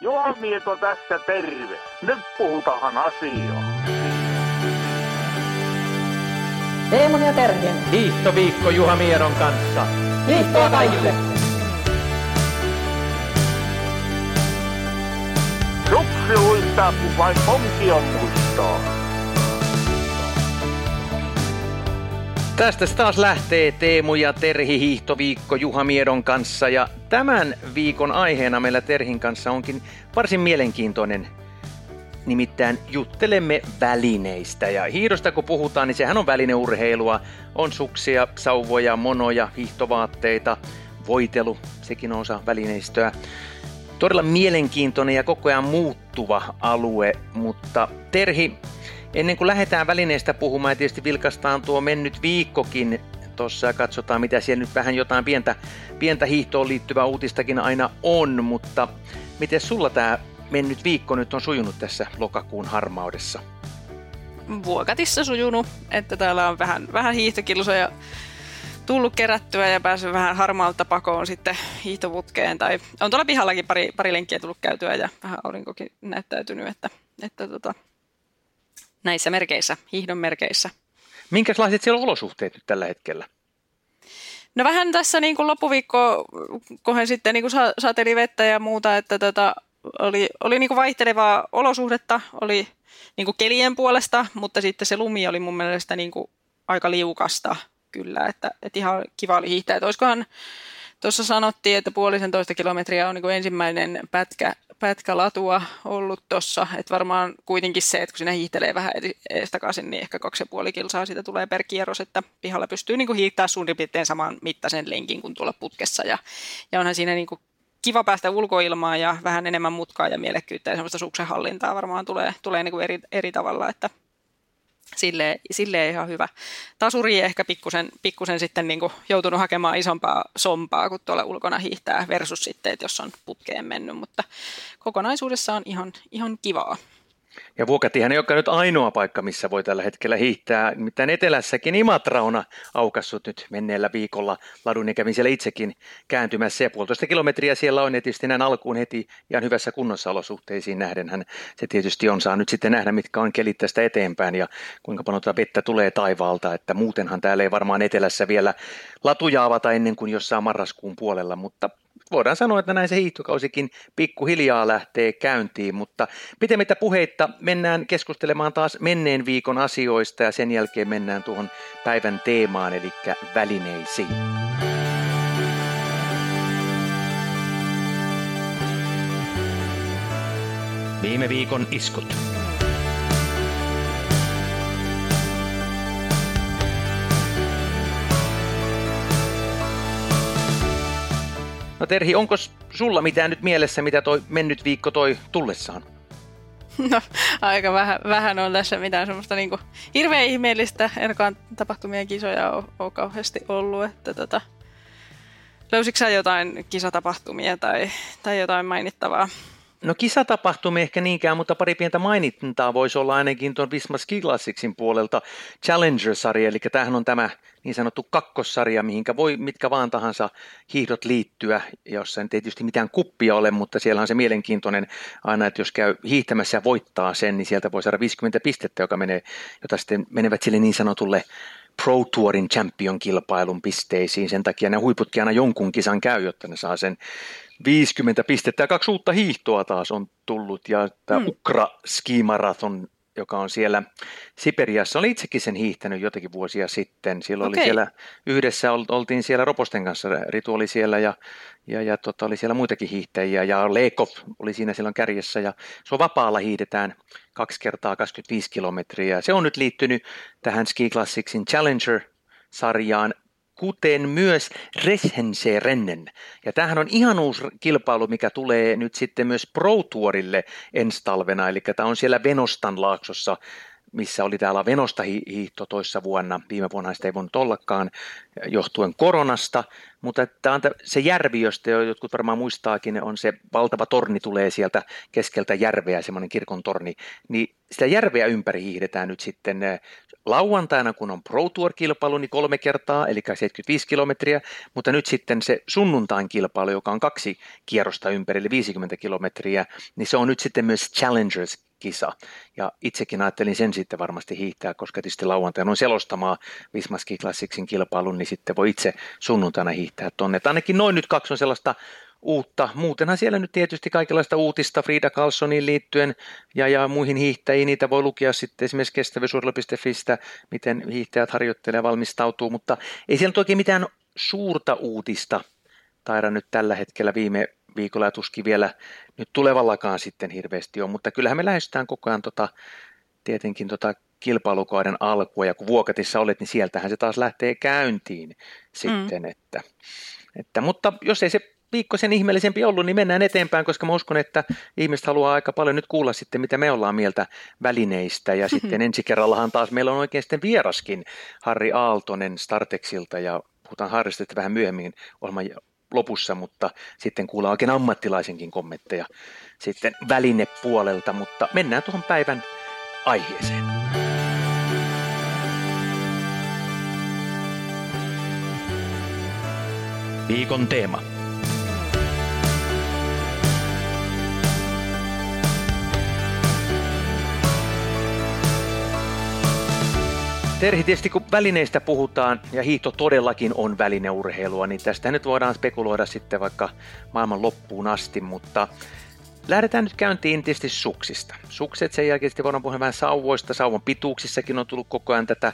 Juha Mieto tässä terve. Nyt puhutaan asiaa. Teemun ja Terhien. Hiihtoviikko Juha Mieron kanssa. Hiihtoa kaikille! Suksi uittaa, kun vain on mustaa. Tästä taas lähtee Teemu ja Terhi hiihtoviikko Juha Miedon kanssa. Ja tämän viikon aiheena meillä Terhin kanssa onkin varsin mielenkiintoinen. Nimittäin juttelemme välineistä. Ja hiidosta kun puhutaan, niin sehän on välineurheilua. On suksia, sauvoja, monoja, hiihtovaatteita, voitelu, sekin on osa välineistöä. Todella mielenkiintoinen ja koko ajan muuttuva alue, mutta Terhi, ennen kuin lähdetään välineistä puhumaan tietysti vilkastaan tuo mennyt viikkokin tuossa katsotaan mitä siellä nyt vähän jotain pientä, pientä hiihtoon liittyvää uutistakin aina on, mutta miten sulla tämä mennyt viikko nyt on sujunut tässä lokakuun harmaudessa? Vuokatissa sujunut, että täällä on vähän, vähän hiihtokilsoja tullut kerättyä ja päässyt vähän harmaalta pakoon sitten hiihtoputkeen. Tai on tuolla pihallakin pari, pari lenkkiä tullut käytyä ja vähän aurinkokin näyttäytynyt, että, että tota, näissä merkeissä, hiihdon merkeissä. Minkälaiset siellä on olosuhteet nyt tällä hetkellä? No vähän tässä niin kuin loppuviikko kohen sitten niin kuin sa- sateli vettä ja muuta, että tota, oli, oli niin kuin vaihtelevaa olosuhdetta, oli niin kuin kelien puolesta, mutta sitten se lumi oli mun mielestä niin kuin aika liukasta kyllä, että, että ihan kiva oli hiihtää. Että olisikohan tuossa sanottiin, että puolisen toista kilometriä on niin kuin ensimmäinen pätkä, pätkä latua ollut tuossa, että varmaan kuitenkin se, että kun sinä hiihtelee vähän takaisin, niin ehkä kaksi ja puoli kilsaa siitä tulee per kierros, että pihalla pystyy niin kuin hiihtää suurin piirtein saman mittaisen lenkin kuin tuolla putkessa. Ja, ja onhan siinä niin kuin kiva päästä ulkoilmaan ja vähän enemmän mutkaa ja mielekkyyttä ja semmoista suksenhallintaa varmaan tulee, tulee niin kuin eri, eri tavalla, että silleen, silleen ihan hyvä. Tasuri ehkä pikkusen, pikkusen sitten niin joutunut hakemaan isompaa sompaa, kun tuolla ulkona hiihtää versus sitten, että jos on putkeen mennyt, mutta kokonaisuudessa on ihan, ihan kivaa. Ja Vuokatihan ei olekaan nyt ainoa paikka, missä voi tällä hetkellä hiihtää. Nimittäin etelässäkin Imatra on aukassut nyt menneellä viikolla ladun ja kävin siellä itsekin kääntymässä. Ja puolitoista kilometriä siellä on tietysti näin alkuun heti ihan hyvässä kunnossa olosuhteisiin nähden. se tietysti on saa nyt sitten nähdä, mitkä on kelit tästä eteenpäin ja kuinka paljon tuota vettä tulee taivaalta. Että muutenhan täällä ei varmaan etelässä vielä latuja avata ennen kuin jossain marraskuun puolella, mutta voidaan sanoa, että näin se hiihtokausikin pikkuhiljaa lähtee käyntiin, mutta pitemmittä puheitta mennään keskustelemaan taas menneen viikon asioista ja sen jälkeen mennään tuohon päivän teemaan, eli välineisiin. Viime viikon iskut. No Terhi, onko sulla mitään nyt mielessä, mitä toi mennyt viikko toi tullessaan? No, aika vähän, vähän on tässä mitään semmoista niin hirveän ihmeellistä. Enkaan tapahtumien kisoja ole, ole kauheasti ollut. Että tota, löysitkö sä jotain kisatapahtumia tai, tai jotain mainittavaa? No kisatapahtumia ehkä niinkään, mutta pari pientä mainittaa voisi olla ainakin tuon Visma Ski Classicsin puolelta Challenger-sarja, eli tämähän on tämä niin sanottu kakkossarja, mihinkä voi mitkä vaan tahansa hiihdot liittyä, jossa ei tietysti mitään kuppia ole, mutta siellä on se mielenkiintoinen aina, että jos käy hiihtämässä ja voittaa sen, niin sieltä voi saada 50 pistettä, joka menee, jota sitten menevät sille niin sanotulle Pro Tourin Champion-kilpailun pisteisiin. Sen takia ne huiputkin aina jonkun kisan käy, jotta ne saa sen 50 pistettä. Ja kaksi uutta hiihtoa taas on tullut ja tämä mm. Ukra Ski Marathon joka on siellä Siperiassa. Oli itsekin sen hiihtänyt jotakin vuosia sitten. Silloin okay. oli siellä yhdessä, oltiin siellä Roposten kanssa, Ritu oli siellä ja, ja, ja tota, oli siellä muitakin hiihtäjiä ja Leekov oli siinä silloin kärjessä ja se on vapaalla hiihdetään kaksi kertaa 25 kilometriä. Se on nyt liittynyt tähän Ski Classicsin Challenger-sarjaan kuten myös Rennen. Ja tämähän on ihan uusi kilpailu, mikä tulee nyt sitten myös Pro Tourille ensi talvena, eli tämä on siellä Venostan laaksossa missä oli täällä Venosta hiihto toissa vuonna. Viime vuonna sitä ei voinut ollakaan johtuen koronasta, mutta tämä on se järvi, josta jotkut varmaan muistaakin, on se valtava torni tulee sieltä keskeltä järveä, semmoinen kirkon torni, niin sitä järveä ympäri hiihdetään nyt sitten lauantaina, kun on Pro Tour-kilpailu, niin kolme kertaa, eli 75 kilometriä, mutta nyt sitten se sunnuntain kilpailu, joka on kaksi kierrosta ympäri, eli 50 kilometriä, niin se on nyt sitten myös Challengers kisa. Ja itsekin ajattelin sen sitten varmasti hiihtää, koska tietysti lauantaina on selostamaa Vismaski Classicsin kilpailun, niin sitten voi itse sunnuntaina hiihtää tonne. Et ainakin noin nyt kaksi on sellaista uutta. Muutenhan siellä nyt tietysti kaikenlaista uutista Frida Carlsoniin liittyen ja, ja muihin hiihtäjiin. Niitä voi lukea sitten esimerkiksi kestävyysurheilu.fistä, miten hiihtäjät harjoittelee ja valmistautuu, mutta ei siellä nyt oikein mitään suurta uutista taida nyt tällä hetkellä viime viikolla ja tuskin vielä nyt tulevallakaan sitten hirveästi on, mutta kyllähän me lähestytään koko ajan tota, tietenkin tota kilpailukauden alkua ja kun Vuokatissa olet, niin sieltähän se taas lähtee käyntiin sitten, mm. että, että, mutta jos ei se viikko sen ihmeellisempi ollut, niin mennään eteenpäin, koska mä uskon, että ihmiset haluaa aika paljon nyt kuulla sitten, mitä me ollaan mieltä välineistä. Ja sitten ensi kerrallahan taas meillä on oikein sitten vieraskin Harri Aaltonen Startexilta ja puhutaan Harrista vähän myöhemmin ohjelman lopussa, mutta sitten kuullaan oikein ammattilaisenkin kommentteja sitten välinepuolelta, mutta mennään tuohon päivän aiheeseen. Viikon teema. Terhi, tietysti kun välineistä puhutaan, ja hiihto todellakin on välineurheilua, niin tästä nyt voidaan spekuloida sitten vaikka maailman loppuun asti, mutta Lähdetään nyt käyntiin tietysti suksista. Sukset sen jälkeen sitten voidaan puhua vähän sauvoista. Sauvan pituuksissakin on tullut koko ajan tätä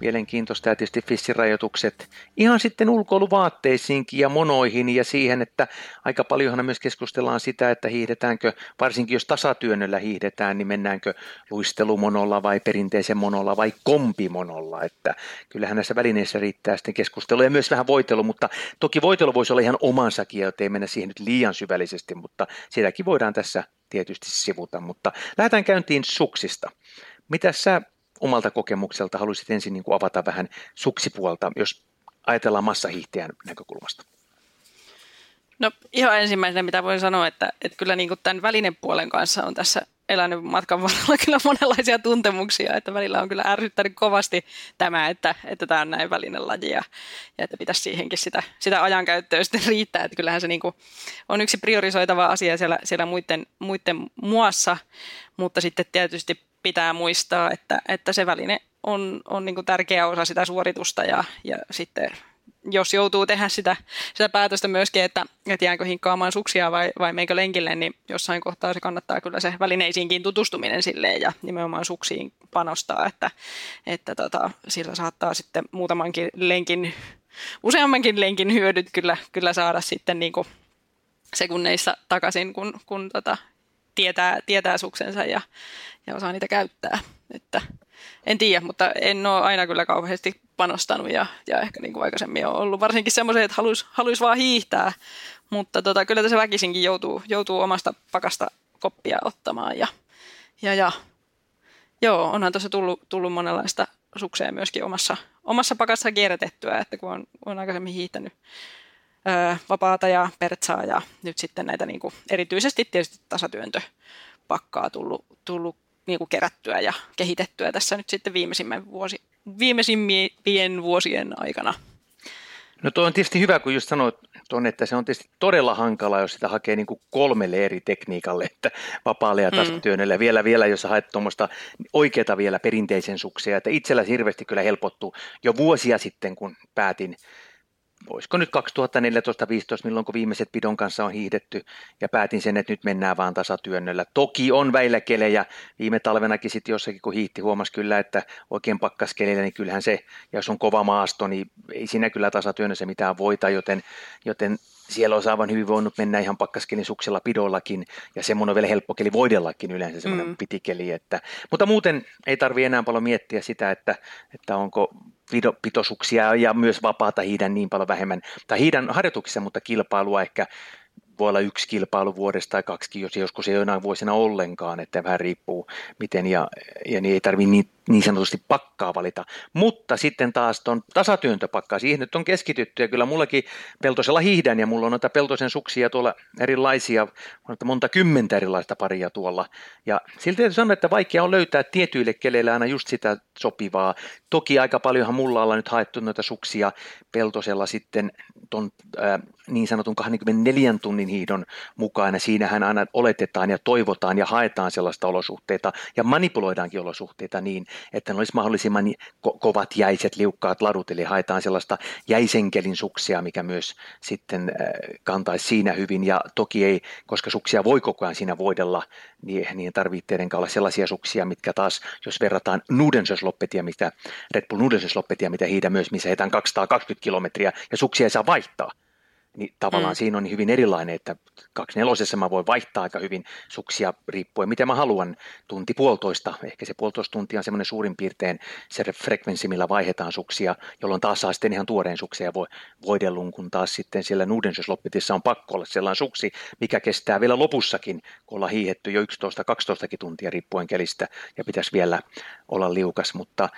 mielenkiintoista ja tietysti fissirajoitukset ihan sitten ulkoiluvaatteisiinkin ja monoihin ja siihen, että aika paljonhan myös keskustellaan sitä, että hiihdetäänkö, varsinkin jos tasatyönnöllä hiihdetään, niin mennäänkö luistelumonolla vai perinteisen monolla vai kompimonolla, että kyllähän näissä välineissä riittää sitten keskustelua ja myös vähän voitelu, mutta toki voitelu voisi olla ihan omansakin, jotta ei mennä siihen nyt liian syvällisesti, mutta sitäkin voidaan tässä tietysti sivuta, mutta lähdetään käyntiin suksista. Mitä sä omalta kokemukselta haluaisit ensin niin kuin avata vähän suksipuolta, jos ajatellaan massahiihtäjän näkökulmasta? No ihan ensimmäisenä, mitä voin sanoa, että, että kyllä niin kuin tämän välinepuolen kanssa on tässä elänyt matkan varrella kyllä monenlaisia tuntemuksia, että välillä on kyllä ärsyttänyt kovasti tämä, että, että tämä on näin välinelaji ja, ja että pitäisi siihenkin sitä, sitä ajankäyttöä sitten riittää, että kyllähän se niin kuin on yksi priorisoitava asia siellä, siellä muiden, muiden muassa, mutta sitten tietysti pitää muistaa, että, että se väline on, on niin tärkeä osa sitä suoritusta ja, ja sitten jos joutuu tehdä sitä, sitä päätöstä myöskin, että, että jäänkö hinkkaamaan suksia vai, vai meikö lenkille, niin jossain kohtaa se kannattaa kyllä se välineisiinkin tutustuminen silleen ja nimenomaan suksiin panostaa, että, että tota, sillä saattaa sitten muutamankin lenkin, useammankin lenkin hyödyt kyllä, kyllä saada sitten niin kuin sekunneissa takaisin, kun, kun tota, tietää, tietää suksensa ja, ja osaa niitä käyttää. Että, en tiedä, mutta en ole aina kyllä kauheasti panostanut ja, ja ehkä niin kuin aikaisemmin on ollut varsinkin semmoisia, että haluaisi haluais vaan hiihtää, mutta tota, kyllä tässä väkisinkin joutuu, joutuu omasta pakasta koppia ottamaan ja, ja, ja joo, onhan tuossa tullut, tullut monenlaista suksea myöskin omassa, omassa pakassa kierrätettyä, että kun on, on aikaisemmin hiihtänyt vapaata ja pertsaa ja nyt sitten näitä niin kuin, erityisesti tietysti tasatyöntöpakkaa tullut, tullut niin kuin kerättyä ja kehitettyä tässä nyt sitten viimeisimmän vuosi, viimeisimpien vuosien aikana. No tuo on tietysti hyvä, kun just sanoit tuonne, että se on tietysti todella hankala, jos sitä hakee niin kuin kolmelle eri tekniikalle, että vapaalle ja tasatyönnölle. Mm. Vielä, vielä, jos haet tuommoista oikeata vielä perinteisen suksia, että itsellä hirveästi kyllä helpottuu jo vuosia sitten, kun päätin voisiko nyt 2014-2015, milloin kun viimeiset pidon kanssa on hiihdetty, ja päätin sen, että nyt mennään vaan tasatyönnöllä. Toki on väillä kelejä, viime talvenakin sitten jossakin kun hiihti, huomasi kyllä, että oikein pakkaskelillä, niin kyllähän se, jos on kova maasto, niin ei siinä kyllä tasatyönnössä mitään voita, joten, joten siellä olisi aivan hyvin voinut mennä ihan pakkaskelin suksella pidollakin, ja semmoinen on vielä helppo keli voidellakin yleensä semmoinen mm. pitikeli. Että, mutta muuten ei tarvitse enää paljon miettiä sitä, että, että onko pitosuksia ja myös vapaata hiidän niin paljon vähemmän, tai hiidän harjoituksissa, mutta kilpailua ehkä voi olla yksi kilpailu vuodesta tai kaksi, jos joskus ei jonain vuosina ollenkaan, että vähän riippuu miten, ja, ja niin ei tarvitse niin, niin sanotusti pakkaa valita. Mutta sitten taas tuon tasatyöntöpakkaa, siihen nyt on keskitytty ja kyllä mullakin peltosella hiihdän ja mulla on noita peltosen suksia tuolla erilaisia, monta kymmentä erilaista paria tuolla. Ja silti täytyy sanoa, että vaikea on löytää tietyille keleille aina just sitä sopivaa. Toki aika paljonhan mulla ollaan nyt haettu noita suksia peltosella sitten ton äh, niin sanotun 24 tunnin hiidon mukaan. Ja siinähän aina oletetaan ja toivotaan ja haetaan sellaista olosuhteita ja manipuloidaankin olosuhteita niin, että ne olisi mahdollisimman ko- kovat jäiset, liukkaat ladut, eli haetaan sellaista jäisenkelin suksia, mikä myös sitten äh, kantaisi siinä hyvin. Ja toki ei, koska suksia voi koko ajan siinä voidella, niin, niin tarvitsee olla sellaisia suksia, mitkä taas, jos verrataan Nudensösloppetia, mitä Red Bull Nudensösloppetia, mitä hiidä myös, missä heitään 220 kilometriä ja suksia ei saa vaihtaa niin tavallaan mm. siinä on hyvin erilainen, että nelosessa mä voin vaihtaa aika hyvin suksia riippuen miten mä haluan, tunti puolitoista, ehkä se puolitoista tuntia on semmoinen suurin piirtein se frekvenssi, millä vaihdetaan suksia, jolloin taas saa sitten ihan tuoreen suksia ja voi, voidellun, kun taas sitten siellä Nudensyslopetissa on pakko olla sellainen suksi, mikä kestää vielä lopussakin, kun ollaan hiihetty jo 11-12 tuntia riippuen kelistä ja pitäisi vielä olla liukas, mutta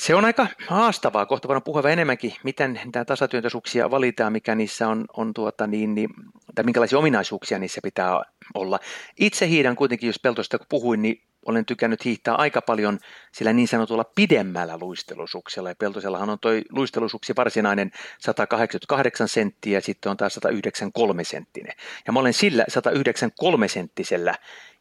se on aika haastavaa. Kohta voidaan puhua enemmänkin, miten tämä tasatyöntösuuksia valitaan, mikä niissä on, on tuota niin, niin, tai minkälaisia ominaisuuksia niissä pitää olla. Itse hiidän kuitenkin, jos peltoista kun puhuin, niin olen tykännyt hiihtää aika paljon sillä niin sanotulla pidemmällä luistelusuksella. Ja Peltosellahan on tuo luistelusuksi varsinainen 188 senttiä ja sitten on taas 193 senttinen. Ja mä olen sillä 193 senttisellä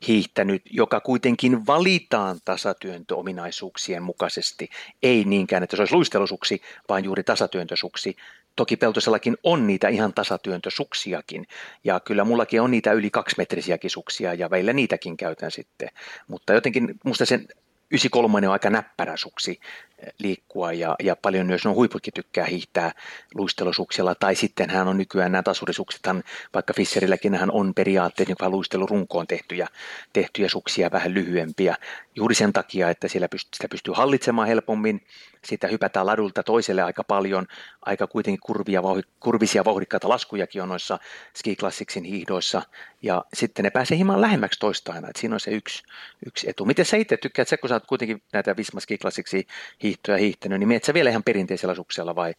hiihtänyt, joka kuitenkin valitaan tasatyöntöominaisuuksien mukaisesti. Ei niinkään, että se olisi luistelusuksi, vaan juuri tasatyöntösuksi. Toki Peltosellakin on niitä ihan tasatyöntösuksiakin, ja kyllä mullakin on niitä yli kaksimetrisiäkin suksia, ja välillä niitäkin käytän sitten. Mutta jotenkin musta sen 93 on aika näppärä suksi eh, liikkua ja, ja paljon myös on huiputkin tykkää hiihtää luistelusuksella. Tai sitten hän on nykyään nämä tasurisuksethan, vaikka Fisserilläkin hän on periaatteessa niin luistelurunkoon tehtyjä, tehtyjä suksia vähän lyhyempiä juuri sen takia, että siellä pystyy, sitä pystyy hallitsemaan helpommin siitä hypätään ladulta toiselle aika paljon, aika kuitenkin kurvia, kurvisia vauhdikkaita laskujakin on noissa Ski Classicsin hiihdoissa, ja sitten ne pääsee hieman lähemmäksi toista aina, että siinä on se yksi, yksi etu. Miten sä itse tykkäät, kun sä oot kuitenkin näitä Visma Ski Classicsin hiihtoja hiihtänyt, niin sä vielä ihan perinteisellä suksella vai,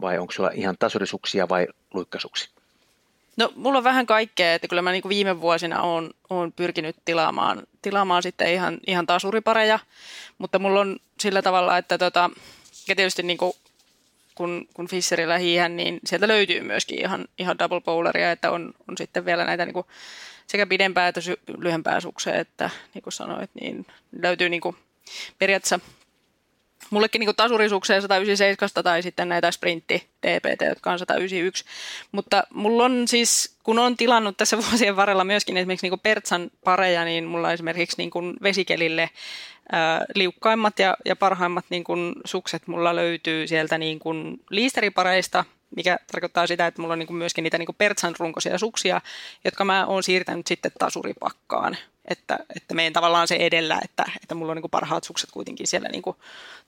vai onko sulla ihan tasorisuksia vai luikkasuksia? No mulla on vähän kaikkea, että kyllä mä niin viime vuosina oon, oon pyrkinyt tilaamaan, tilaamaan sitten ihan, ihan tasuripareja, mutta mulla on sillä tavalla, että tota, ja tietysti niin kuin kun, kun Fisherillä hiihän, niin sieltä löytyy myöskin ihan, ihan double bowleria, että on, on sitten vielä näitä niin kuin sekä pidempää että sy- lyhempää että niin kuin sanoit, niin löytyy niin kuin periaatteessa mullekin niin tasurisukseen 197 tai sitten näitä sprintti DPT, jotka on 191. Mutta mulla on siis, kun on tilannut tässä vuosien varrella myöskin esimerkiksi niin Pertsan pareja, niin mulla on esimerkiksi niin kuin vesikelille ää, liukkaimmat ja, ja parhaimmat niin kuin sukset mulla löytyy sieltä niin kuin liisteripareista, mikä tarkoittaa sitä, että mulla on niin kuin myöskin niitä niin kuin Pertsan runkoisia suksia, jotka mä oon siirtänyt sitten tasuripakkaan että, että menen tavallaan se edellä, että, että mulla on niin kuin parhaat sukset kuitenkin siellä niin kuin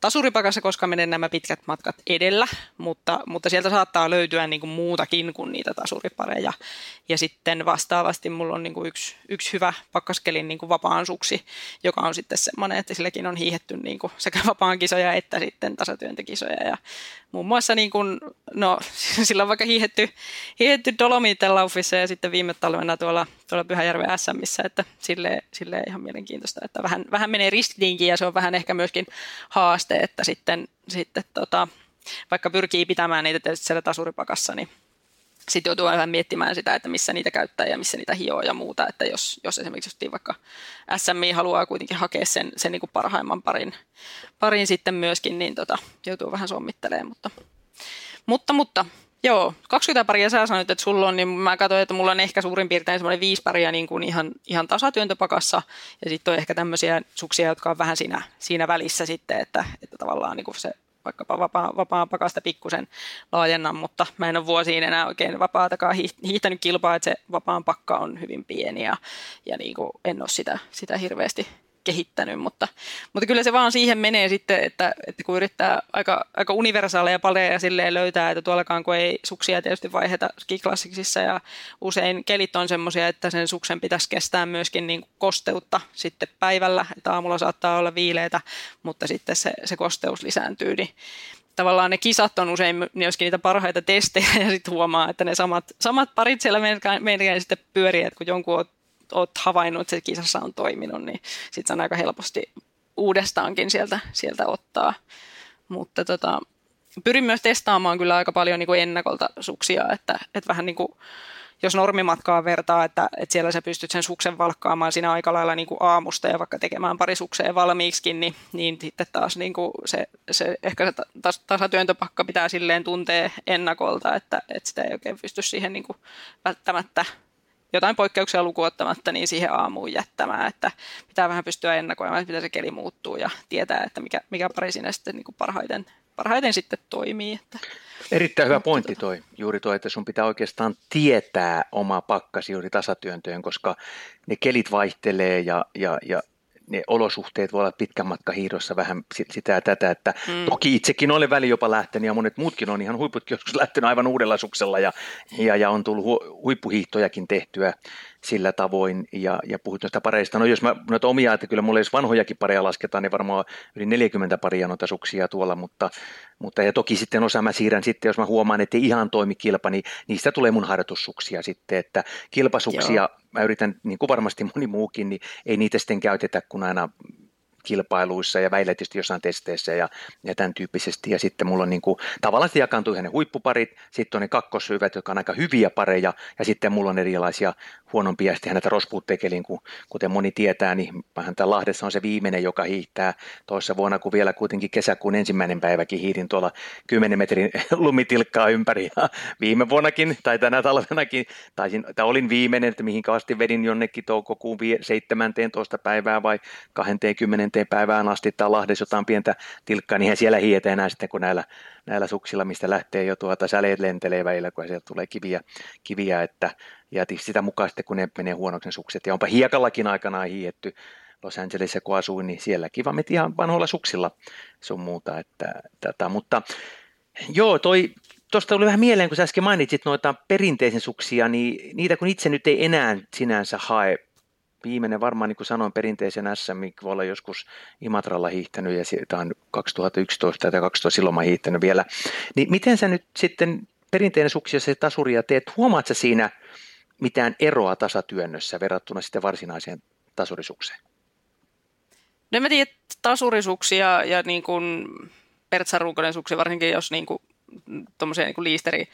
tasuripakassa, koska menen nämä pitkät matkat edellä, mutta, mutta sieltä saattaa löytyä niin kuin muutakin kuin niitä tasuripareja. Ja sitten vastaavasti mulla on niin kuin yksi, yksi hyvä pakkaskelin niin kuin vapaan suksi, joka on sitten semmoinen, että silläkin on hiihetty niin kuin sekä vapaan kisoja että sitten tasatyöntekisoja. Ja muun muassa niin kuin, no, sillä on vaikka hiihetty, hiihetty Dolomiten laufissa ja sitten viime talvena tuolla, tuolla Pyhäjärven SMissä, että sille, sille ihan mielenkiintoista, että vähän, vähän menee riskiinkin ja se on vähän ehkä myöskin haaste, että sitten, sitten tota, vaikka pyrkii pitämään niitä tietysti siellä tasuripakassa, niin sitten joutuu vähän miettimään sitä, että missä niitä käyttää ja missä niitä hioo ja muuta, että jos, jos esimerkiksi vaikka SMI haluaa kuitenkin hakea sen, sen niin kuin parhaimman parin, parin sitten myöskin, niin tota, joutuu vähän sommittelemaan, mutta, mutta, mutta Joo, 20 paria sä sanoit, että sulla on, niin mä katsoin, että mulla on ehkä suurin piirtein semmoinen viisi paria niin kuin ihan, ihan tasatyöntöpakassa, ja sitten on ehkä tämmöisiä suksia, jotka on vähän siinä, siinä välissä sitten, että, että tavallaan niin kuin se vaikkapa vapaa, vapaa pakasta pikkusen laajennan, mutta mä en ole vuosiin enää oikein vapaatakaan hiihtänyt kilpaa, että se vapaan pakka on hyvin pieni ja, ja niin kuin en ole sitä, sitä hirveästi, kehittänyt, mutta, mutta kyllä se vaan siihen menee sitten, että, että kun yrittää aika, aika universaaleja paleja silleen löytää, että tuollakaan kun ei suksia tietysti vaiheta skiklassiksissa ja usein kelit on semmoisia, että sen suksen pitäisi kestää myöskin niin kosteutta sitten päivällä, että aamulla saattaa olla viileitä, mutta sitten se, se kosteus lisääntyy, niin tavallaan ne kisat on usein myöskin niitä parhaita testejä ja sitten huomaa, että ne samat, samat parit siellä meidän sitten pyörii, että kun jonkun oot, oot havainnut, että se kisassa on toiminut, niin sitten on aika helposti uudestaankin sieltä, sieltä ottaa. Mutta tota, pyrin myös testaamaan kyllä aika paljon niin kuin ennakolta suksia, että, että vähän niin kuin jos normimatkaa vertaa, että, että siellä sä pystyt sen suksen valkkaamaan siinä aika lailla niin kuin aamusta ja vaikka tekemään pari sukseen valmiiksi, niin, niin sitten taas niin kuin se, se, ehkä se tas, tasatyöntöpakka pitää silleen tuntea ennakolta, että, että sitä ei oikein pysty siihen niin kuin välttämättä jotain poikkeuksia lukuottamatta niin siihen aamuun jättämään, että pitää vähän pystyä ennakoimaan, että miten se keli muuttuu ja tietää, että mikä, mikä pari siinä sitten niin kuin parhaiten, parhaiten sitten toimii. Että. Erittäin hyvä pointti toi, juuri tuo, että sun pitää oikeastaan tietää oma pakkasi juuri tasatyöntöön, koska ne kelit vaihtelee ja, ja, ja ne olosuhteet voi olla pitkän matka hiidossa vähän sitä ja tätä, että mm. toki itsekin olen väli jopa lähtenyt ja monet muutkin on ihan huiputkin joskus lähtenyt aivan uudella suksella ja, ja, ja on tullut hu, huippuhiihtojakin tehtyä sillä tavoin ja, ja puhut noista pareista. No jos mä noita omia, että kyllä mulla jos vanhojakin pareja lasketaan, niin varmaan yli 40 paria noita suksia tuolla, mutta, mutta ja toki sitten osa mä siirrän sitten, jos mä huomaan, että ei ihan toimi kilpa, niin niistä tulee mun harjoitussuksia sitten, että kilpasuksia Joo. Mä yritän, niin kuin varmasti moni muukin, niin ei niitä sitten käytetä kun aina kilpailuissa ja väillä tietysti jossain testeissä ja, ja tämän tyyppisesti. Ja sitten mulla on niin kuin, tavallaan se jakaantuu ne huippuparit, sitten on ne kakkoshyvät, jotka on aika hyviä pareja, ja sitten mulla on erilaisia huonompia, sitten näitä rospuuttekelin, kun, kuten moni tietää, niin vähän tämä Lahdessa on se viimeinen, joka hiihtää toissa vuonna, kun vielä kuitenkin kesäkuun ensimmäinen päiväkin hiihdin tuolla 10 metrin lumitilkkaa ympäri, ja viime vuonnakin, tai tänä talvenakin, taisin, tai olin viimeinen, että mihin asti vedin jonnekin toukokuun 17. päivää vai 20 päivään asti tai Lahdessa jotain pientä tilkkaa, niin siellä hiihetä enää sitten, kun näillä, näillä suksilla, mistä lähtee jo tuota säleet lentelee välillä, kun sieltä tulee kiviä, kiviä että, ja sitä mukaan sitten, kun ne menee huonoksi sukset. Ja onpa hiekallakin aikanaan hiihetty Los Angelesissa, kun asuin, niin sielläkin vaan meti ihan vanhoilla suksilla sun muuta. Että, tätä. Mutta joo, toi, tuosta tuli vähän mieleen, kun sä äsken mainitsit noita perinteisen suksia, niin niitä kun itse nyt ei enää sinänsä hae viimeinen varmaan, niin kuin sanoin, perinteisen SM, voi olla joskus Imatralla hiihtänyt ja siitä on 2011 tai 2012 silloin mä hiihtänyt vielä. Niin miten sä nyt sitten perinteinen suksi, jos se tasuria teet, huomaat sä siinä mitään eroa tasatyönnössä verrattuna sitten varsinaiseen tasurisukseen? No mä tiedä, tasurisuksia ja niin kuin pertsarunkoinen suksi, varsinkin jos niin kuin tuommoisia niin liisteri,